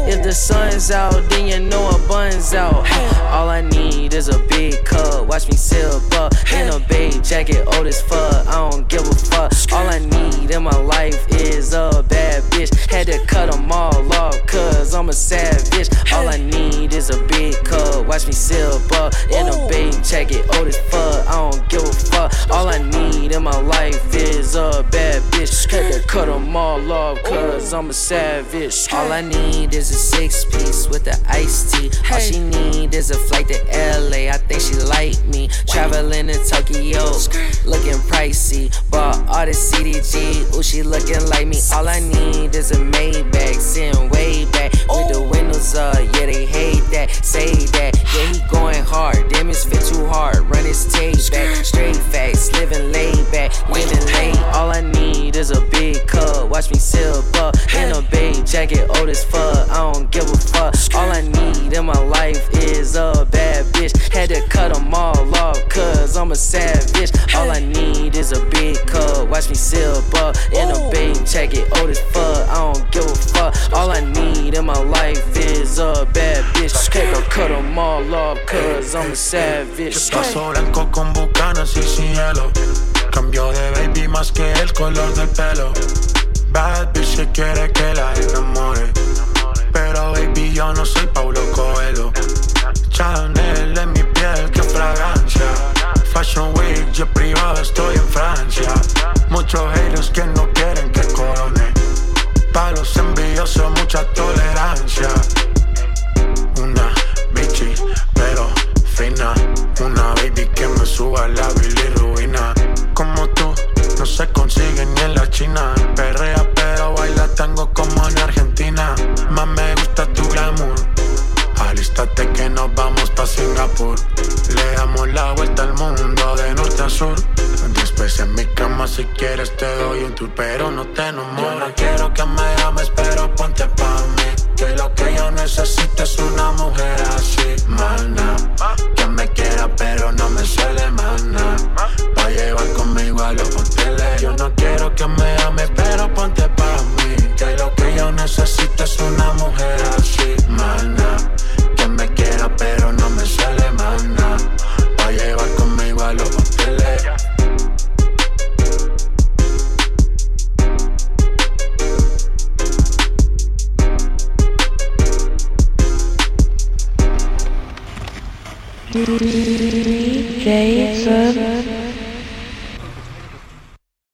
If the sun's out, then you know a bun's out. All I need is a big cup, watch me sip up in a big jacket, old as fuck. I don't give a fuck. All I need in my life is a bad bitch. Had to cut them all off, cause I'm a savage. All I need is a big cup, watch me sip up in a big jacket, old as fuck. I don't give a fuck. All I need in my life is a bad bitch. Had to cut them all off, cause I'm a savage. All I need is a six piece with the iced tea. All she need is a flight to LA. I think she like me. Traveling to Tokyo, looking pricey. Bought all the CDG, ooh, she looking like me. All I need is a Maybach, sitting way back with the windows up. Yeah, they hate that, say that. Yeah, he going hard, damn, it's fit too hard. Run his tape back, straight facts, living laid back, living late. All I need is a big cup, watch me sip up in a big jacket, old as fuck. I don't give a fuck. All I need in my life is a bad bitch. Had to cut them all off, cause I'm a savage. All I need is a big cup, watch me sip up in a big jacket, old as fuck. I don't give a fuck. All I need in my life is a bad bitch. Had to cut them all off, cause I'm a savage. Paso blanco con bucanas y cielo. Cambio de baby más que el color del pelo. Bad bitch que quiere que la enamore. Pero baby yo no soy Paulo Coelho. Chanel en mi piel, qué fragancia. Fashion Week, yo privado estoy en Francia. Muchos haters que no quieren que corone. Pa' los envidiosos mucha tolerancia. Una bichi, pero fina. Una baby que me suba la bilirruina. Como tú, no se consigue ni en la China. Perrea pero baila tango como en Argentina. Más me gusta tu glamour. Alístate que nos vamos pa' Singapur. Le damos la vuelta al mundo de norte a sur. Después en mi cama si quieres te doy un tour, pero no te enamores. Yo no quiero que me ames, pero ponte pa' mí. Que lo que yo necesito es una mujer así, mana. Que me quiera pero no me suele mana. Pa' llevar conmigo a los hoteles. Yo no quiero que me ames, pero ponte pa' mí. Que lo que yo necesito es una mujer así, mana. Que me quiera pero no me suele mana. Pa' llevar conmigo a los hoteles. DJ Sub